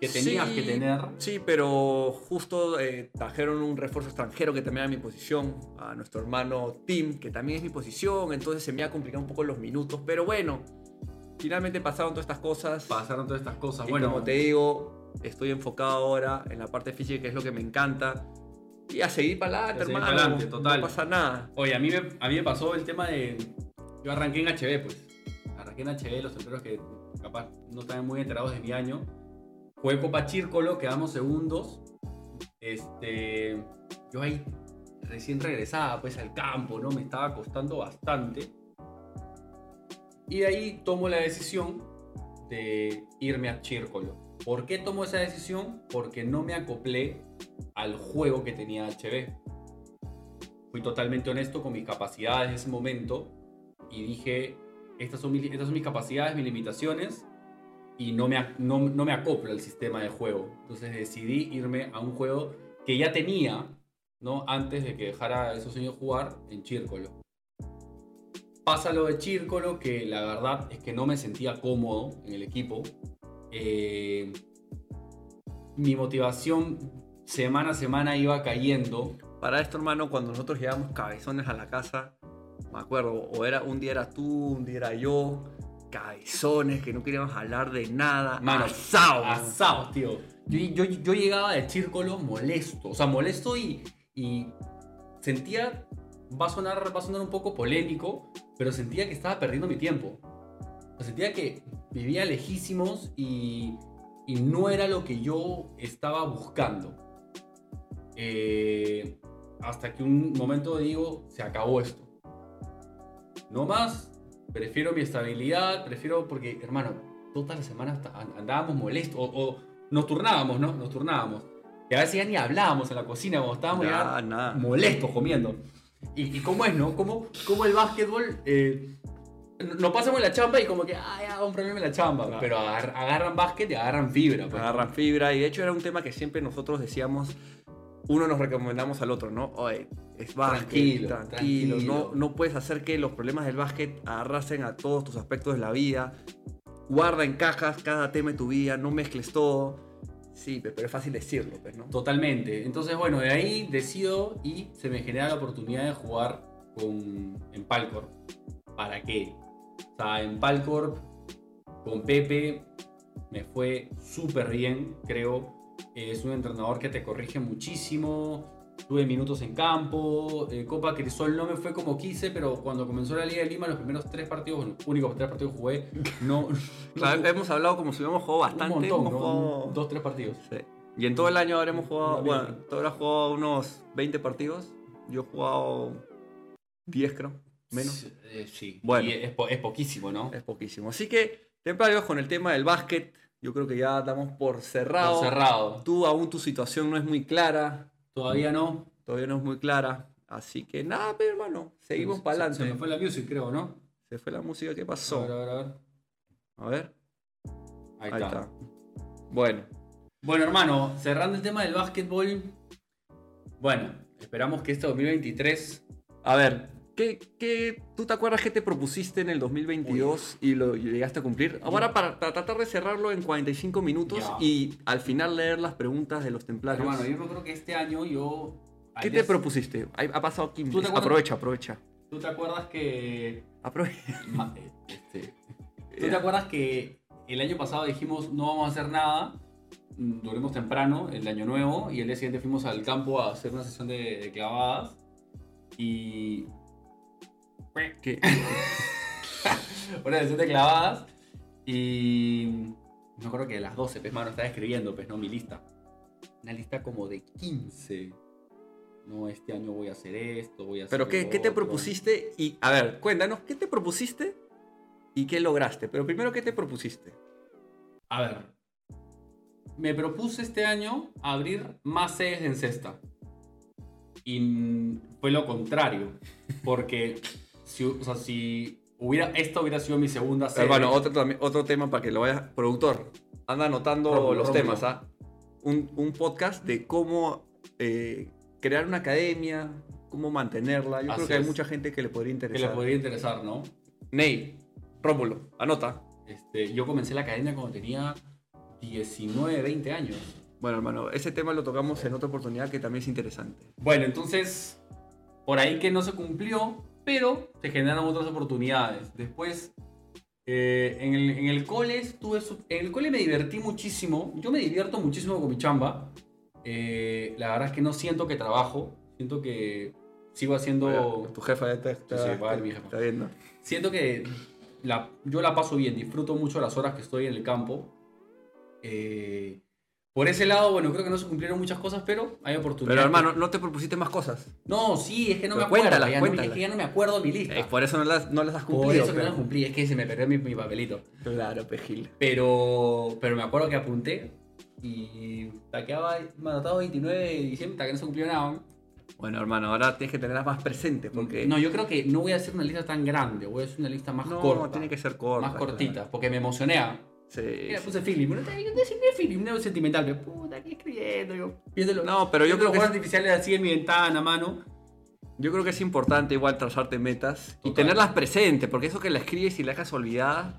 que tenías Sí, que tener. Sí, pero justo eh, trajeron un refuerzo extranjero que también era mi posición, a nuestro hermano Tim, que también es mi posición, entonces se me ha complicado un poco los minutos, pero bueno, finalmente pasaron todas estas cosas. Pasaron todas estas cosas. y bueno, como te digo, estoy enfocado ahora en la parte física, que es lo que me encanta, y a seguir para adelante, hermano. pa'lante, total. No pasa nada. oye, a mí, me, a mí me pasó el tema de... Yo arranqué en HB, pues. Arranqué en HB, los enteros que capaz no están muy enterados de mi año. Fue Copa Chírcolo, quedamos segundos. Este, yo ahí recién regresaba pues al campo, ¿no? Me estaba costando bastante. Y de ahí tomo la decisión de irme a Chírcolo. ¿Por qué tomo esa decisión? Porque no me acoplé al juego que tenía HB. Fui totalmente honesto con mis capacidades en ese momento y dije, estas son mis, estas son mis capacidades, mis limitaciones y no me, no, no me acoplo al sistema de juego. Entonces decidí irme a un juego que ya tenía, ¿no? Antes de que dejara esos años jugar en Chírcolo. pasa lo de Círcolo, que la verdad es que no me sentía cómodo en el equipo. Eh, mi motivación semana a semana iba cayendo. Para esto, hermano, cuando nosotros llevábamos cabezones a la casa, me acuerdo, o era un día era tú, un día era yo, cabezones, que no queríamos hablar de nada. Mano, asado. Asados, tío. Yo, yo, yo llegaba de Círcolo molesto. O sea, molesto y, y sentía. Va a, sonar, va a sonar un poco polémico, pero sentía que estaba perdiendo mi tiempo. O sea, sentía que vivía lejísimos y, y no era lo que yo estaba buscando. Eh, hasta que un momento digo, se acabó esto. No más, prefiero mi estabilidad, prefiero porque, hermano, todas las semanas andábamos molestos o, o nos turnábamos, ¿no? Nos turnábamos. Y a veces ya ni hablábamos en la cocina cuando estábamos ya Nada, nada. molestos comiendo. Y, y cómo es, ¿no? Cómo, cómo el básquetbol eh, nos pasamos en la chamba y como que, ah, ya, un problema en la chamba. Claro. Pero agar- agarran básquet y agarran fibra. pues. agarran fibra y de hecho era un tema que siempre nosotros decíamos uno nos recomendamos al otro no oye es básquet Tranquilo, tranquilo, tranquilo. No, no puedes hacer que los problemas del básquet arrasen a todos tus aspectos de la vida guarda en cajas cada tema de tu vida no mezcles todo sí pe- pero es fácil decirlo pues, ¿no? Totalmente. Entonces, bueno, de ahí decido y se me genera la oportunidad de jugar con, en Palcorp. ¿Para qué? O sea, en Palcorp, con Pepe, me fue súper bien, creo. Es un entrenador que te corrige muchísimo. Tuve minutos en campo. eh, Copa Crisol no me fue como quise, pero cuando comenzó la Liga de Lima, los primeros tres partidos, los únicos tres partidos que jugué, no. O sea, no- hemos hablado como si hubiéramos jugado bastante un montón, jugado- Dos, tres partidos. Sí. y en todo el año habremos jugado No, bueno tú habrás jugado unos 20 partidos yo he jugado 10 creo menos Sí, eh, sí. Bueno. Y es, po- es poquísimo, ¿no? Es poquísimo. Así que, temprano con el tema del básquet. Yo creo que ya damos por cerrado. Por cerrado. Tú aún tu situación no es muy clara. Todavía no. Todavía no es muy clara. Así que nada, pero hermano, seguimos Se- para Se, se me adelante. fue la music, creo, ¿no? Se fue la música, ¿qué A ver, pasó? a ver, a ver. A ver, Ahí, ahí está. está. Bueno, Bueno, hermano, cerrando el tema del básquetbol. Bueno, esperamos que este 2023. a ver, ¿qué, qué, tú te acuerdas que te propusiste en el 2022 y lo y llegaste a cumplir? Ahora, para, para tratar de cerrarlo en 45 minutos y al final leer las preguntas de los templarios. Hermano, yo creo que este año yo. ¿Qué te propusiste? Ha pasado 15. ¿Tú te acuerdas? Aprovecha, aprovecha. ¿Tú te acuerdas que. Aprovecha. eh, este, ¿Tú te acuerdas que el año pasado dijimos no vamos a hacer nada? mm, Dormimos temprano, el año nuevo, y el día siguiente fuimos al campo a hacer una sesión de, de clavadas. Y. Una de clavadas. Y. Me acuerdo que a las 12, pues, mano, estaba escribiendo, pues, ¿no? Mi lista. Una lista como de 15. No, este año voy a hacer esto, voy a hacer. Pero ¿qué, qué te propusiste? Y, a ver, cuéntanos, ¿qué te propusiste y qué lograste? Pero primero, ¿qué te propusiste? A ver. Me propuse este año abrir más sedes en cesta. Y fue lo contrario. Porque si, o sea, si hubiera, esta hubiera sido mi segunda sede. Hermano, otro, otro tema para que lo vayas. Productor, anda anotando los temas, ¿ah? Un, un podcast de cómo eh, crear una academia, cómo mantenerla. Yo Así creo que hay es. mucha gente que le podría que interesar. le podría interesar, ¿no? Ney, Rómulo, anota. Este, yo comencé la academia cuando tenía 19, 20 años. Bueno, hermano, ese tema lo tocamos en otra oportunidad que también es interesante. Bueno, entonces, por ahí que no se cumplió, pero se generaron otras oportunidades. Después, eh, en, el, en el cole estuve en el cole me divertí muchísimo. Yo me divierto muchísimo con mi chamba. Eh, la verdad es que no siento que trabajo. Siento que sigo haciendo... Tu jefa está, está, Sí, sí, mi jefa. está viendo. Siento que la- yo la paso bien, disfruto mucho las horas que estoy en el campo. Eh, por ese lado, bueno, creo que no se cumplieron muchas cosas, pero hay oportunidades. Pero hermano, ¿no te propusiste más cosas? No, sí, es que no Pero me acuerdo. cuéntala, ya, no me- cuéntala. es que ya no me acuerdo mi lista. Por eso no las, no las has Por cumplido. eso que no pero- la cumplí, es que se me perdió mi, mi papelito. Claro, pejil. Pero, pero me acuerdo que apunté y taqueaba, me anotaba 29 de diciembre, hasta que no se cumplió nada. Bueno, hermano, ahora tienes que tenerlas más presentes porque... No, yo creo que no voy a hacer una lista tan grande, voy a hacer una lista más No, corta. tiene que ser corta. más cortita, porque me emocioné. Sí, Mira, puse. Bueno, yo designé feeling, no sentimental. Pero, puta, aquí escribiendo yo. Viéndolo. No, pero yo creo los que juegos artificiales así en mi ventana, mano. Yo creo que es importante igual trazarte metas y Total. tenerlas presentes, porque eso que las escribes y las dejas olvidadas,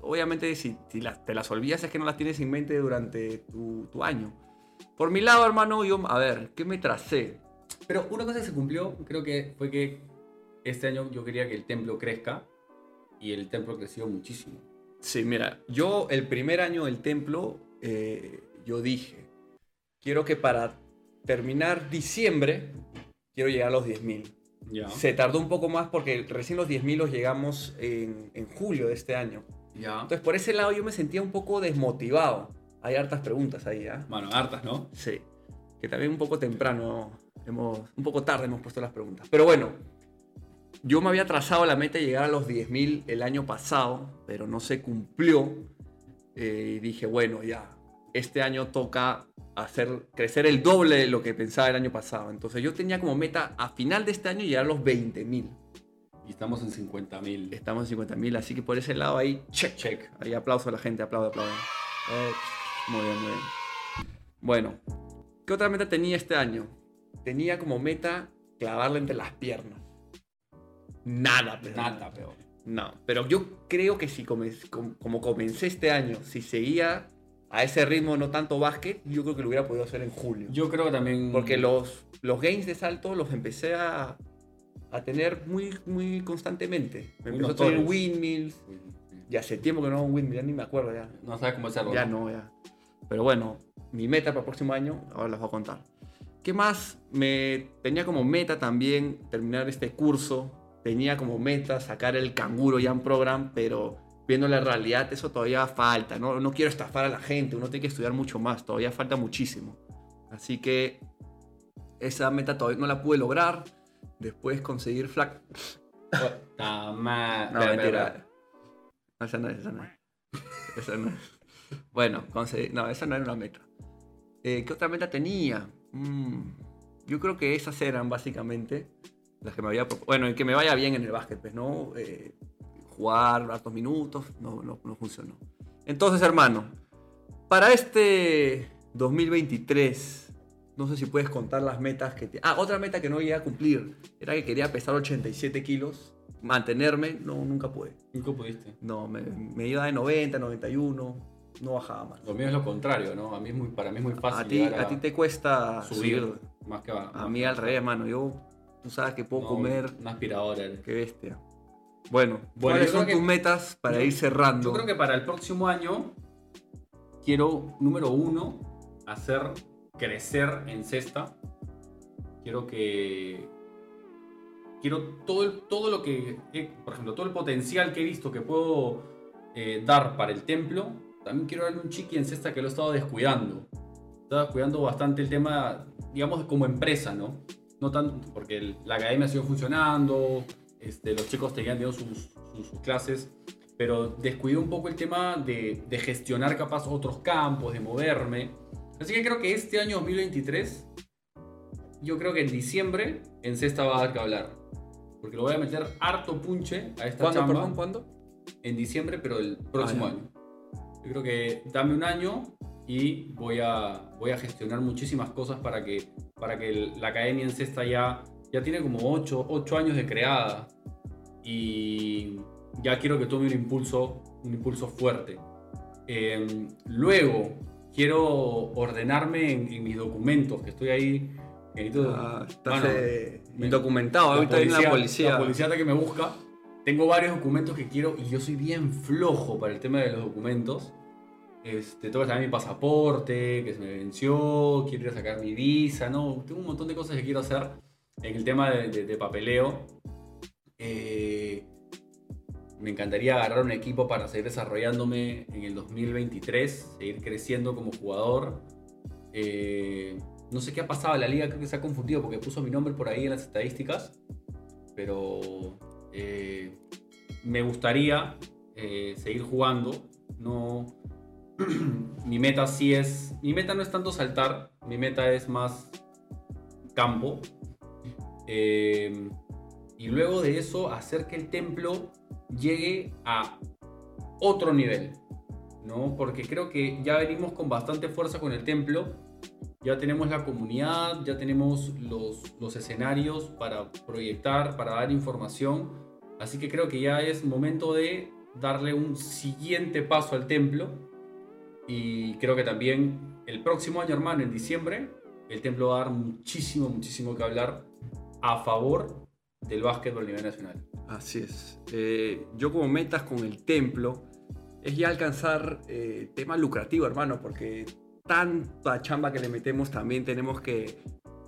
obviamente si, si las- te las olvidas es que no las tienes en mente durante tu, tu año. Por mi lado, hermano, yo, a ver, ¿qué me tracé? Pero una cosa que se cumplió, creo que fue que este año yo quería que el templo crezca y el templo creció muchísimo. Sí, mira, yo el primer año del templo, eh, yo dije, quiero que para terminar diciembre, quiero llegar a los 10.000. Ya. Se tardó un poco más porque recién los 10.000 los llegamos en, en julio de este año. Ya. Entonces, por ese lado yo me sentía un poco desmotivado. Hay hartas preguntas ahí, ¿ah? Bueno, hartas, ¿no? Sí. Que también un poco temprano, hemos, un poco tarde hemos puesto las preguntas. Pero bueno, yo me había trazado la meta de llegar a los 10.000 el año pasado, pero no se cumplió. Eh, y dije, bueno, ya, este año toca hacer crecer el doble de lo que pensaba el año pasado. Entonces yo tenía como meta a final de este año llegar a los 20.000. Y estamos en 50.000. Estamos en 50.000, así que por ese lado ahí, check. Check. Ahí aplauso a la gente, aplaude, aplaude. Eh, muy bien, muy bien. Bueno, ¿qué otra meta tenía este año? Tenía como meta clavarla entre las piernas. Nada, pero. Nada, peor. No, pero yo creo que si comencé- com- como comencé este año, si seguía a ese ritmo no tanto básquet, yo creo que lo hubiera podido hacer en julio. Yo creo que también. Porque los, los gains de salto los empecé a, a tener muy, muy constantemente. Me empezó a tener windmills. Ya hace tiempo que no hago un windmill, ya ni me acuerdo ya. No sabes cómo hacerlo. Ya no, ya. Pero bueno, mi meta para el próximo año, ahora les voy a contar. ¿Qué más? Me tenía como meta también terminar este curso. Tenía como meta sacar el Canguro Jam Program, pero viendo la realidad eso todavía falta. No, no quiero estafar a la gente, uno tiene que estudiar mucho más, todavía falta muchísimo. Así que esa meta todavía no la pude lograr. Después conseguir ma- No, mentira. No, esa no es, esa no es. Esa no es. Bueno, conseguí- no, esa no era una meta. Eh, ¿Qué otra meta tenía? Mm, yo creo que esas eran básicamente las que me había. Bueno, y que me vaya bien en el básquet, pues, ¿no? Eh, jugar hartos minutos, no, no, no funcionó. Entonces, hermano, para este 2023, no sé si puedes contar las metas que... te- Ah, otra meta que no llegué a cumplir era que quería pesar 87 kilos, mantenerme, no, nunca pude. Nunca pudiste. No, me, me iba de 90, 91, no bajaba más. Lo mío es lo contrario, ¿no? A mí es muy, para mí es muy fácil. A ti, llegar a ti te cuesta subir. subir. Más que va. A mí al revés, mano. Yo, tú sabes que puedo comer. Una aspiradora. eres. Qué bestia. Bueno, Bueno, ¿cuáles son que- tus metas para yo- ir cerrando? Yo creo que para el próximo año quiero, número uno, hacer crecer en cesta. Quiero que. Quiero todo, el- todo lo que. eh, por ejemplo, todo el potencial que he visto que puedo eh, dar para el templo. También quiero darle un chiqui en cesta que lo he estado descuidando. Estaba descuidando bastante el tema, digamos, como empresa, ¿no? No tanto porque el- la academia sigue funcionando, este, los chicos tenían teniendo sus, sus- sus clases, pero descuidé un poco el tema de, de gestionar capaz otros campos, de moverme. Así que creo que este año 2023, yo creo que en diciembre en Cesta va a dar que hablar. Porque lo voy a meter harto punche a esta ¿Cuándo, chamba perdón, cuándo? en diciembre, pero el próximo Ah, año. Yo creo que dame un año y voy a, voy a gestionar muchísimas cosas para que, para que el- la academia en Cesta ya, ya tiene como 8, años de creada y ya quiero que tome un impulso, un impulso fuerte. Eh, luego, quiero ordenarme en, en mis documentos, que estoy ahí. necesito- Ah, estás bueno, eh, me- indocumentado. Ahorita viene la policía. la policía que me busca. Tengo varios documentos que quiero y yo soy bien flojo para el tema de los documentos. Este, tengo que sacar mi pasaporte, que se me venció, quiero ir a sacar mi visa, no, tengo un montón de cosas que quiero hacer en el tema de, papeleo. Eh, me encantaría agarrar un equipo para seguir desarrollándome en el 2023, seguir creciendo como jugador. Eh, no sé qué ha pasado, la liga creo que se ha confundido porque puso mi nombre por ahí en las estadísticas, pero eh, me gustaría seguir jugando. No, mi meta sí es, mi meta no es tanto saltar, mi meta es más campo. Eh, y luego de eso hacer que el templo llegue a otro nivel, ¿no? Porque creo que ya venimos con bastante fuerza con el templo ya tenemos la comunidad, ya tenemos los, los escenarios para proyectar, para dar información. Así que creo que ya es momento de darle un siguiente paso al templo. Y creo que también el próximo año, hermano, en diciembre, el templo va a dar muchísimo, muchísimo que hablar a favor del básquetbol a nivel nacional. Así es. Eh, yo como metas con el templo es ya alcanzar eh, tema lucrativo, hermano, porque tanta chamba que le metemos también tenemos que...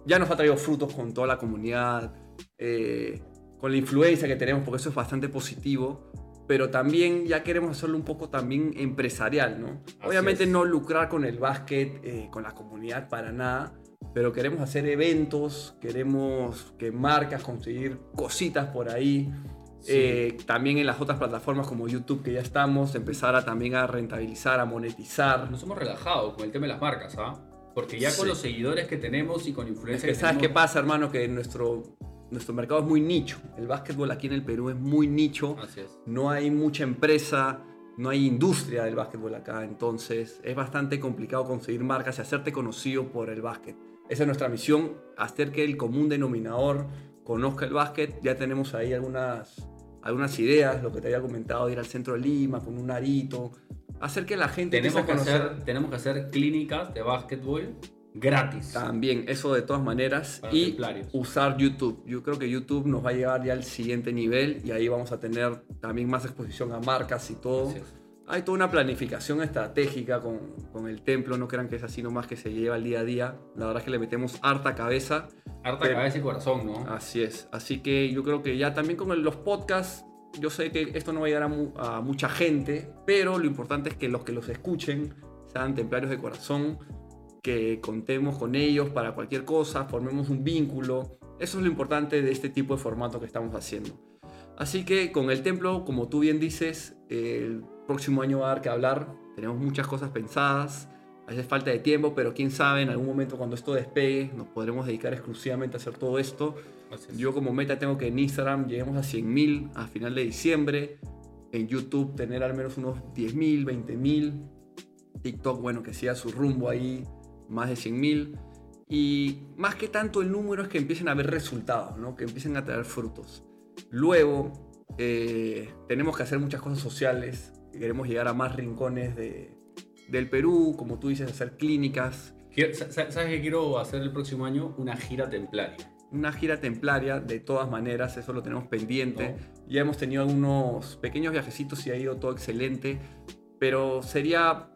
Ya nos ha traído frutos con toda la comunidad, eh, con la influencia que tenemos, porque eso es bastante positivo, pero también ya queremos hacerlo un poco también empresarial, ¿no? Obviamente es. no lucrar con el básquet, eh, con la comunidad para nada, pero queremos hacer eventos, queremos que marcas conseguir cositas por ahí. Sí. Eh, también en las otras plataformas como YouTube que ya estamos, empezar a también a rentabilizar, a monetizar. Nos hemos relajado con el tema de las marcas, ¿ah? Porque ya con Sí. los seguidores que tenemos y con Es influencia que que sabes qué tenemos- pasa, hermano, que nuestro, nuestro mercado es muy nicho. El básquetbol aquí en el Perú es muy nicho. Así es. No hay mucha empresa, no hay industria del básquetbol acá. Entonces es bastante complicado conseguir marcas y hacerte conocido por el básquet. Esa es nuestra misión, hacer que el común denominador conozca el básquet. Ya tenemos ahí algunas, algunas ideas, lo que te había comentado, de ir al centro de Lima con un arito. Hacer que la gente Tenemos que, conocer. hacer, tenemos que hacer clínicas de básquetbol gratis. También, eso de todas maneras. Para y templarios. usar YouTube. Yo creo que YouTube nos va a llevar ya al siguiente nivel y ahí vamos a tener también más exposición a marcas y todo. Hay toda una planificación estratégica con, con el templo. No crean que es así nomás que se lleva el día a día. La verdad es que le metemos harta cabeza. Harta Pero- cabeza y corazón, ¿no? Así es. Así que yo creo que ya también con los podcasts, yo sé que esto no va a llegar a, mu- a mucha gente, pero lo importante es que los que los escuchen sean templarios de corazón, que contemos con ellos para cualquier cosa, formemos un vínculo. Eso es lo importante de este tipo de formato que estamos haciendo. Así que con el templo, como tú bien dices, el próximo año va a dar que hablar. Tenemos muchas cosas pensadas. Hace falta de tiempo, pero quién sabe, en algún momento cuando esto despegue, nos podremos dedicar exclusivamente a hacer todo esto. Es. Yo como meta tengo que en Instagram lleguemos a 100.000 a final de diciembre. En YouTube tener al menos unos 10.000, 20.000. TikTok, bueno, que siga su rumbo ahí, más de 100.000. Y más que tanto el número es que empiecen a ver resultados, ¿no? que empiecen a traer frutos. Luego, eh, tenemos que hacer muchas cosas sociales. Queremos llegar a más rincones de- del Perú, como tú dices, hacer clínicas, ¿Sabes qué quiero hacer el próximo año? Una gira templaria. una gira templaria, de todas maneras, eso lo tenemos pendiente. Ya hemos tenido algunos pequeños viajecitos y ha ido todo excelente, pero sería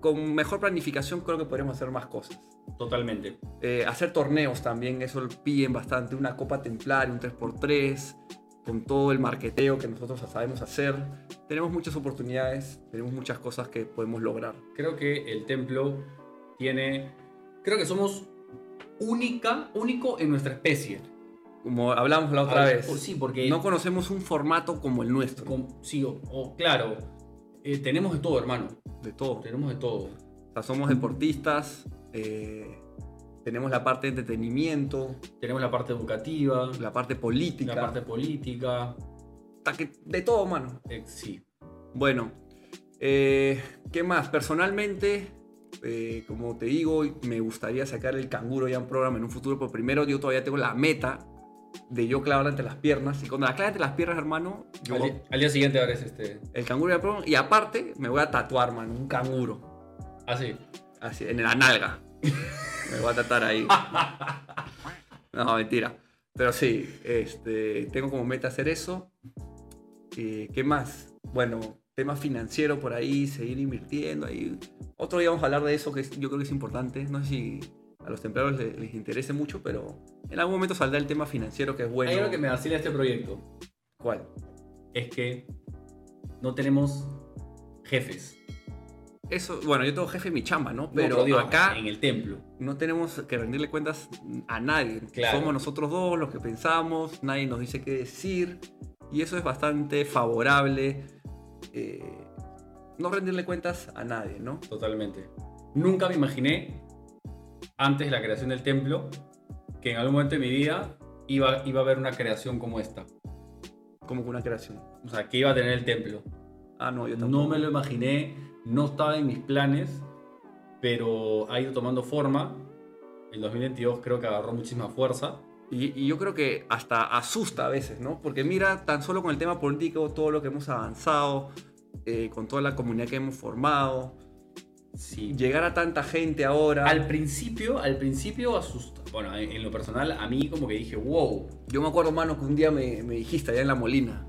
con mejor planificación creo que podríamos hacer más cosas. Totalmente. Eh, hacer torneos también, eso lo piden bastante, una copa templaria, un 3x3, con todo el marqueteo que nosotros sabemos hacer. Tenemos muchas oportunidades, tenemos muchas cosas que podemos lograr. Creo que el templo tiene. Creo que somos única, único en nuestra especie. Como hablamos la otra vez, por- Sí, porque. no conocemos un formato como el nuestro, con- sí, o, o claro. Eh, tenemos de todo, hermano. de todo. Tenemos de todo. O sea, somos deportistas, eh, tenemos la parte de entretenimiento, Tenemos la parte educativa, la parte política, la parte política. hasta que- de todo, mano. eh, sí. Bueno, eh, ¿qué más? Personalmente, eh, como te digo, me gustaría sacar el canguro ya en programa en un futuro, pero primero yo todavía tengo la meta de yo clavar entre las piernas. Y cuando la clave entre las piernas, hermano, yo Al, al día siguiente ahora es este. el canguro programa. Y aparte, me voy a tatuar, mano, un canguro. Así. Así, en la nalga. Me voy a tratar ahí. No, mentira. Pero sí, este, tengo como meta hacer eso. Eh, ¿Qué más? Bueno, tema financiero por ahí, seguir invirtiendo ahí. Otro día vamos a hablar de eso que yo creo que es importante. No sé si a los templarios les, les interese mucho, pero en algún momento saldrá el tema financiero que es bueno. Hay algo que me vacila este proyecto. ¿Cuál? Es que no tenemos jefes. Eso, bueno, yo tengo jefe en mi chamba, ¿no? No, Pero digo, acá En el templo. no tenemos que rendirle cuentas a nadie. Claro. Somos nosotros dos los que pensamos, nadie nos dice qué decir y eso es bastante favorable. eh, no rendirle cuentas a nadie, ¿no? Totalmente. Nunca me imaginé, antes de la creación del templo, que en algún momento de mi vida iba, iba a haber una creación como esta. Como que una creación. O sea, que iba a tener el templo. Ah, no, yo tampoco. No me lo imaginé, no estaba en mis planes, pero ha ido tomando forma el 2022 creo que agarró muchísima fuerza. Y, y yo creo que hasta asusta a veces, ¿no? Porque mira, tan solo con el tema político, todo lo que hemos avanzado, eh, con toda la comunidad que hemos formado, Sí. llegar a tanta gente ahora. Al principio, al principio asusta. Bueno, en, en lo personal, a mí como que dije, wow. Yo me acuerdo, mano, que un día me, me dijiste allá en La Molina,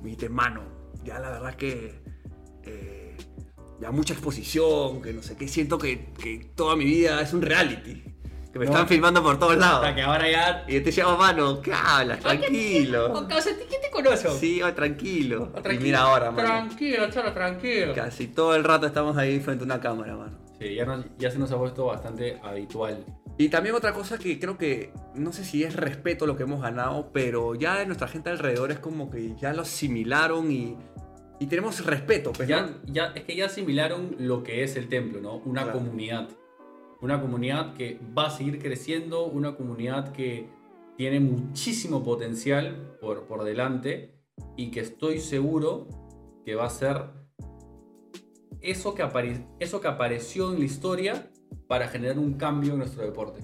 me dijiste, mano, ya la verdad que eh, ya mucha exposición, que no sé qué, siento que, que toda mi vida es un reality, que me No. están filmando por todos lados. Hasta que ahora ya... Y yo te llamo, mano, ¿qué hablas? Tranquilo. Sea, ¿quién te conoce? Sí, va, tranquilo. Tranquilo. Y mira ahora, mano. Tranquilo, cholo, tranquilo. Casi todo el rato estamos ahí frente a una cámara, mano. Sí, ya, nos- ya se nos ha vuelto bastante habitual. Y también otra cosa que creo que, no sé si es respeto lo que hemos ganado, pero ya nuestra gente alrededor es como que ya lo asimilaron y, y tenemos respeto. Pues, ¿no? Ya, ya, es que ya asimilaron lo que es el templo, ¿no? Una Claro. comunidad. Una comunidad que va a seguir creciendo, una comunidad que tiene muchísimo potencial por, por delante y que estoy seguro que va a ser eso que, apare- eso que apareció en la historia para generar un cambio en nuestro deporte.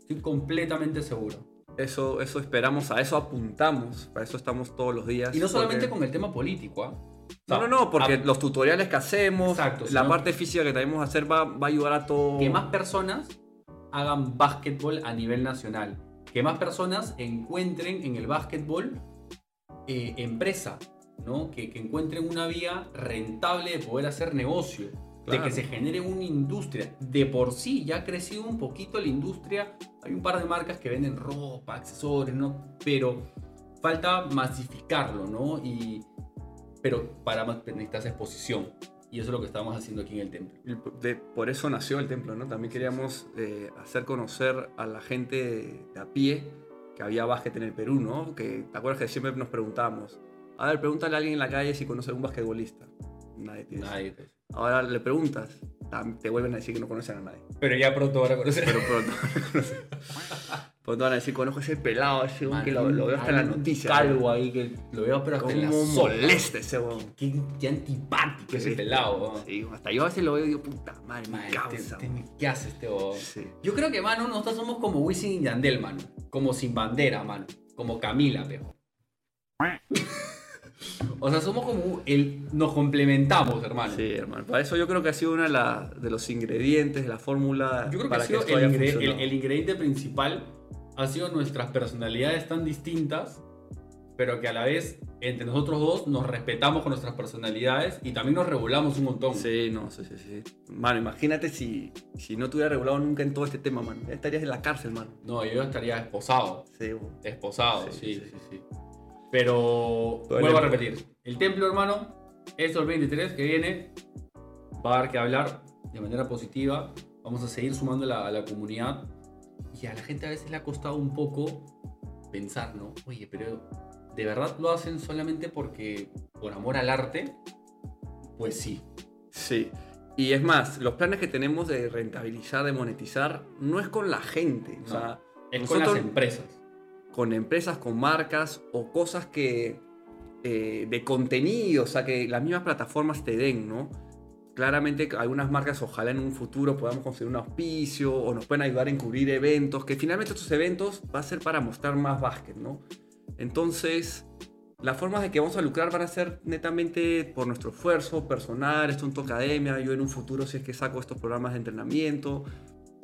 Estoy completamente seguro. Eso, eso esperamos, a eso apuntamos, para eso estamos todos los días. Y no solamente porque- con el tema político, ¿ah? No, no, no, porque a- los tutoriales que hacemos, Exacto, la sino- parte física que tenemos que hacer va, va a ayudar a todo. que más personas hagan básquetbol a nivel nacional. Que más personas encuentren en el básquetbol eh, empresa, ¿no? Que, que encuentren una vía rentable de poder hacer negocio. De Claro. que se genere una industria. De por sí ya ha crecido un poquito la industria. Hay un par de marcas que venden ropa, accesorios, ¿no? Pero falta masificarlo, ¿no? Y, pero para más necesitas exposición. Y eso es lo que estamos haciendo aquí en el templo. De- por eso nació el templo, ¿no? También queríamos eh, hacer conocer a la gente de, a pie que había básquet en el Perú, ¿no? Que te acuerdas que siempre nos preguntábamos, a ver, pregúntale a alguien en la calle si conoce a algún basquetbolista. Nadie tiene. Nadie te- Ahora le preguntas, te vuelven a decir que no conocen a nadie. Pero ya pronto van a conocer. Pero pronto, pronto van a decir, conozco ese pelado, ese weón que lo, lo veo hasta en la Hay un noticia. Calvo ahí que lo veo, pero hasta en la ¿Cómo sopa. molesta ese weón? Qué, qué antipático ese pelado. ¿no? Sí, hasta yo a veces lo veo y digo, puta madre, Madre, causa. te- te- weón. ¿Qué hace este bobo? Sí. Yo creo que, mano, nosotros somos como Wisin y Yandel, mano. Como sin bandera, mano. Como Camila, pejo. o sea, somos como el... Nos complementamos, hermano. Sí, hermano. Para eso yo creo que ha sido uno de, de los ingredientes de la fórmula Yo creo que para ha sido esto el, ingre- el- el ingrediente principal ha sido nuestras personalidades tan distintas, pero que a la vez entre nosotros dos nos respetamos con nuestras personalidades y también nos regulamos un montón. Sí, no, sí, sí, sí. Mano, imagínate si, si no te hubiera regulado nunca en todo este tema, mano. Ya estarías en la cárcel, mano. No, yo estaría esposado. Sí, weón. Esposado, sí, Sí, sí, sí. Pero Todo el vuelvo a repetir. El templo, hermano, esto el 23 que viene va a dar que hablar de manera positiva. Vamos a seguir sumando la- a la comunidad. Y a la gente a veces le ha costado un poco pensar, ¿no? Oye, pero ¿de verdad lo hacen solamente porque por amor al arte? Pues sí. Sí. Y es más, los planes que tenemos de rentabilizar, de monetizar, no es con la gente. O sea, Es con las empresas. con empresas, con marcas o cosas que eh, de contenido, o sea, que las mismas plataformas te den, ¿no? Claramente algunas marcas ojalá en un futuro podamos conseguir un auspicio o nos pueden ayudar a encubrir eventos, que finalmente estos eventos va a ser para mostrar más básquet, ¿no? Entonces, las formas de que vamos a lucrar van a ser netamente por nuestro esfuerzo personal, esto en tu academia, yo en un futuro si es que saco estos programas de entrenamiento,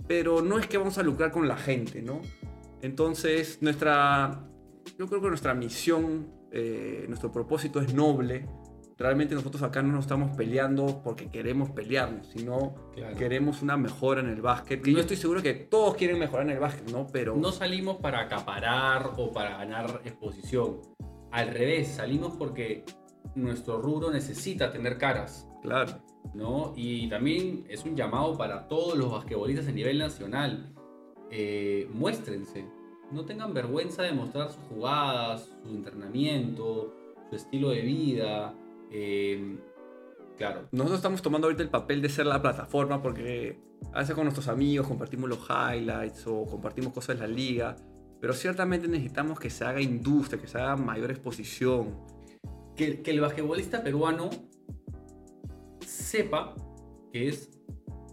pero no es que vamos a lucrar con la gente, ¿no? Entonces, nuestra, yo creo que nuestra misión, eh, nuestro propósito es noble. Realmente nosotros acá no nos estamos peleando porque queremos pelearnos, sino Claro. queremos una mejora en el básquet. Que yo estoy seguro que todos quieren mejorar en el básquet, ¿no? Pero No salimos para acaparar o para ganar exposición. Al revés, salimos porque nuestro rubro necesita tener caras. claro, ¿no? Y también es un llamado para todos los basquetbolistas a nivel nacional. Eh, muéstrense. No tengan vergüenza de mostrar sus jugadas, su entrenamiento, su estilo de vida. Eh, claro. nosotros estamos tomando ahorita el papel de ser la plataforma porque a veces con nuestros amigos compartimos los highlights o compartimos cosas de la liga, pero ciertamente necesitamos que se haga industria, que se haga mayor exposición. Que, que el basquetbolista peruano sepa que es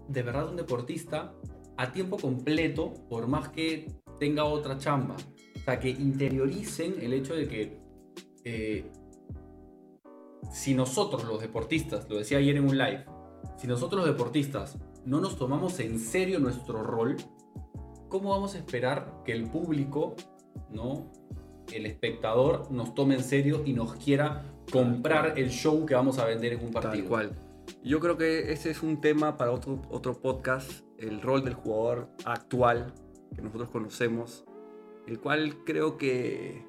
de verdad un deportista a tiempo completo por más que tenga otra chamba. O sea, que interioricen el hecho de que eh, si nosotros los deportistas, lo decía ayer en un live, si nosotros los deportistas no nos tomamos en serio nuestro rol, ¿cómo vamos a esperar que el público, ¿no? el espectador, nos tome en serio y nos quiera comprar el show que vamos a vender en un partido? Tal cual. Yo creo que ese es un tema para otro, otro podcast, el rol del jugador actual que nosotros conocemos, el cual creo que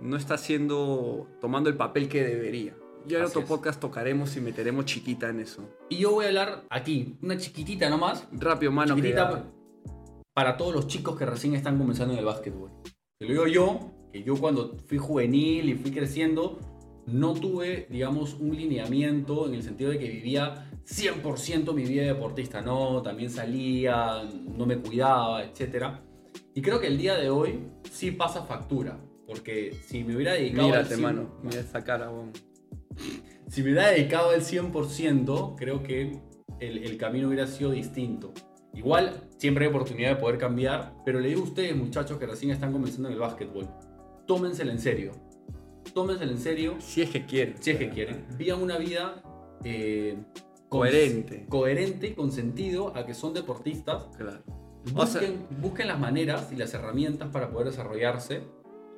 no está haciendo, tomando el papel que debería. Ya en Así otro es. podcast tocaremos y meteremos chiquita en eso. Y yo voy a hablar aquí, una chiquitita nomás, Rápido, mano. que chiquitita ya- para todos los chicos que recién están comenzando en el básquetbol. Te lo digo yo, que yo cuando fui juvenil y fui creciendo, no tuve, digamos, un lineamiento en el sentido de que vivía 100% mi vida de deportista. No, también salía, no me cuidaba, etc. Y creo que el día de hoy sí pasa factura. Porque si me hubiera dedicado al Mírate, 100 mano. Mira esa cara, weón. Si me hubiera dedicado al 100%, creo que el, el camino hubiera sido distinto. Igual, siempre hay oportunidad de poder cambiar, pero le digo a ustedes, muchachos que recién están comenzando en el básquetbol, tómenselo en serio. Tómenselo en serio Si es que quieren. si es que quieren. Vivan una vida eh, Coherente. coherente y con sentido a que son deportistas. Claro. Busquen, O sea- busquen las maneras y las herramientas para poder desarrollarse,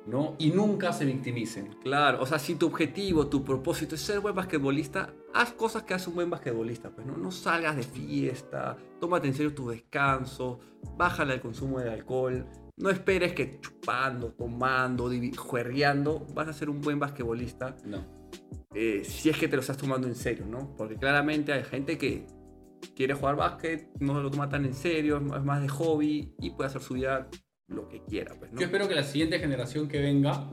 ¿no? Y nunca se victimicen. Claro, o sea, si tu objetivo, tu propósito es ser buen basquetbolista, haz cosas que hace un buen basquetbolista, pues no, no salgas de fiesta, tómate en serio tu descanso, bájale el consumo de alcohol, no esperes que chupando, tomando, juerreando, vas a ser un buen basquetbolista No. eh, si es que te lo estás tomando en serio, ¿no? Porque claramente hay gente que quiere jugar básquet, no lo toma tan en serio, es más de hobby y puede hacer su vida lo que quiera, pues, ¿no? Yo espero que la siguiente generación que venga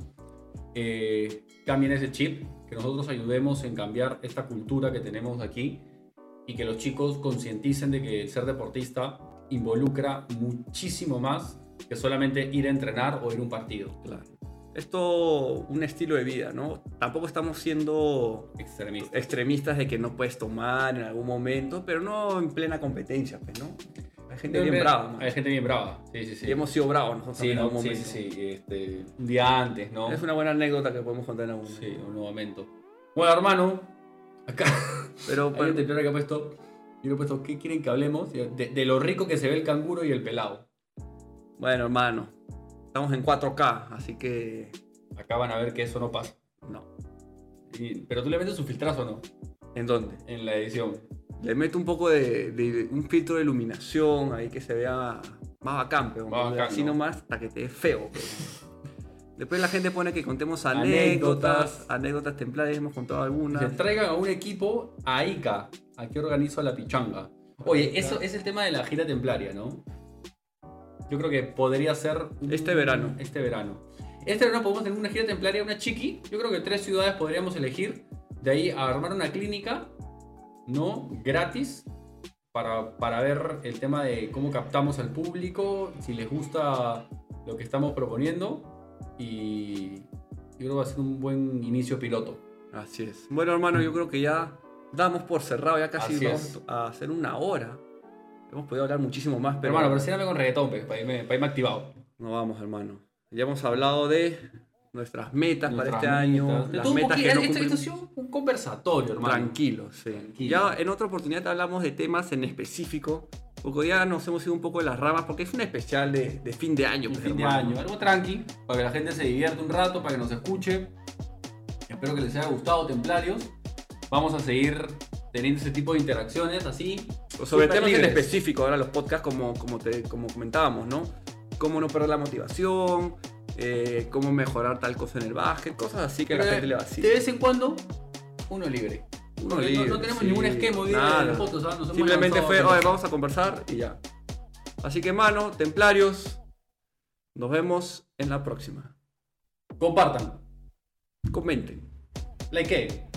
eh, cambien ese chip, que nosotros ayudemos en cambiar esta cultura que tenemos aquí y que los chicos concienticen de que el ser deportista involucra muchísimo más que solamente ir a entrenar o ir a un partido. Claro. Esto, un estilo de vida, ¿no? Tampoco estamos siendo Extremista. extremistas de que no puedes tomar en algún momento, pero no en plena competencia, pues, ¿no? Hay gente bien brava, man. Hay gente bien brava. Sí, sí, sí. Y hemos sido bravos nosotros Sí, en no, algún sí, momento. sí, sí, este, un día antes, ¿no? Es una buena anécdota que podemos contar en algún momento. Sí, un momento. Bueno, hermano, acá Pero, hay pero- templario que ha puesto, yo le he puesto, ¿qué quieren que hablemos? De, de lo rico que se ve el canguro y el pelado. bueno, hermano, estamos en 4K, así que Acá van a ver que eso no pasa. no. Y- pero tú le metes un filtrazo, ¿no? ¿En dónde? En la edición. Le meto un poco de, de- un filtro de iluminación ahí que se vea más bacán, pero Más bacán, así ¿no? nomás hasta que te feo. pero. Después la gente pone que contemos anécdotas, Anécdotas. templarias, hemos contado algunas. Se traigan a un equipo a Ica. Aquí organizo la pichanga. Oye, eso es el tema de la gira templaria, ¿no? Yo creo que podría ser. un- Este verano. Este verano. Este verano podemos tener una gira templaria, una chiqui. Yo creo que tres ciudades podríamos elegir. De ahí a armar una clínica, ¿no? Gratis. Para, para ver el tema de cómo captamos al público, si les gusta lo que estamos proponiendo. Y yo creo que va a ser un buen inicio piloto. Así es. Bueno, hermano, yo creo que ya damos por cerrado, ya casi Así vamos es. a hacer una hora. Hemos podido hablar muchísimo más, pero Pero hermano, persíname con reggaetón, pues, para irme, para irme activado. no vamos, hermano. Ya hemos hablado de nuestras metas para Nuestras este año, metas. De las metas que no esto, esto ha sido un conversatorio, hermano. Tranquilo, sí. Tranquilo. Ya en otra oportunidad hablamos de temas en específico, porque hoy ya nos hemos ido un poco de las ramas, porque es un especial de, de fin de año. Pues, fin de hermano. año, algo tranqui, para que la gente se divierta un rato, para que nos escuche. Espero que les haya gustado, Templarios. Vamos a seguir teniendo ese tipo de interacciones así. O sobre temas en libres. específico, ahora los podcasts como, como, te, como comentábamos, ¿no? Cómo no perder la motivación, eh, cómo mejorar tal cosa en el básquet, cosas así que a la gente le de vacila. vez en cuando, uno libre. Uno no- tenemos sí, ningún esquema de fotos. Nos hemos Simplemente fue, oye, vamos a conversar y ya. Así que, mano, templarios, nos vemos en la próxima. Compartan, Comenten. likeen.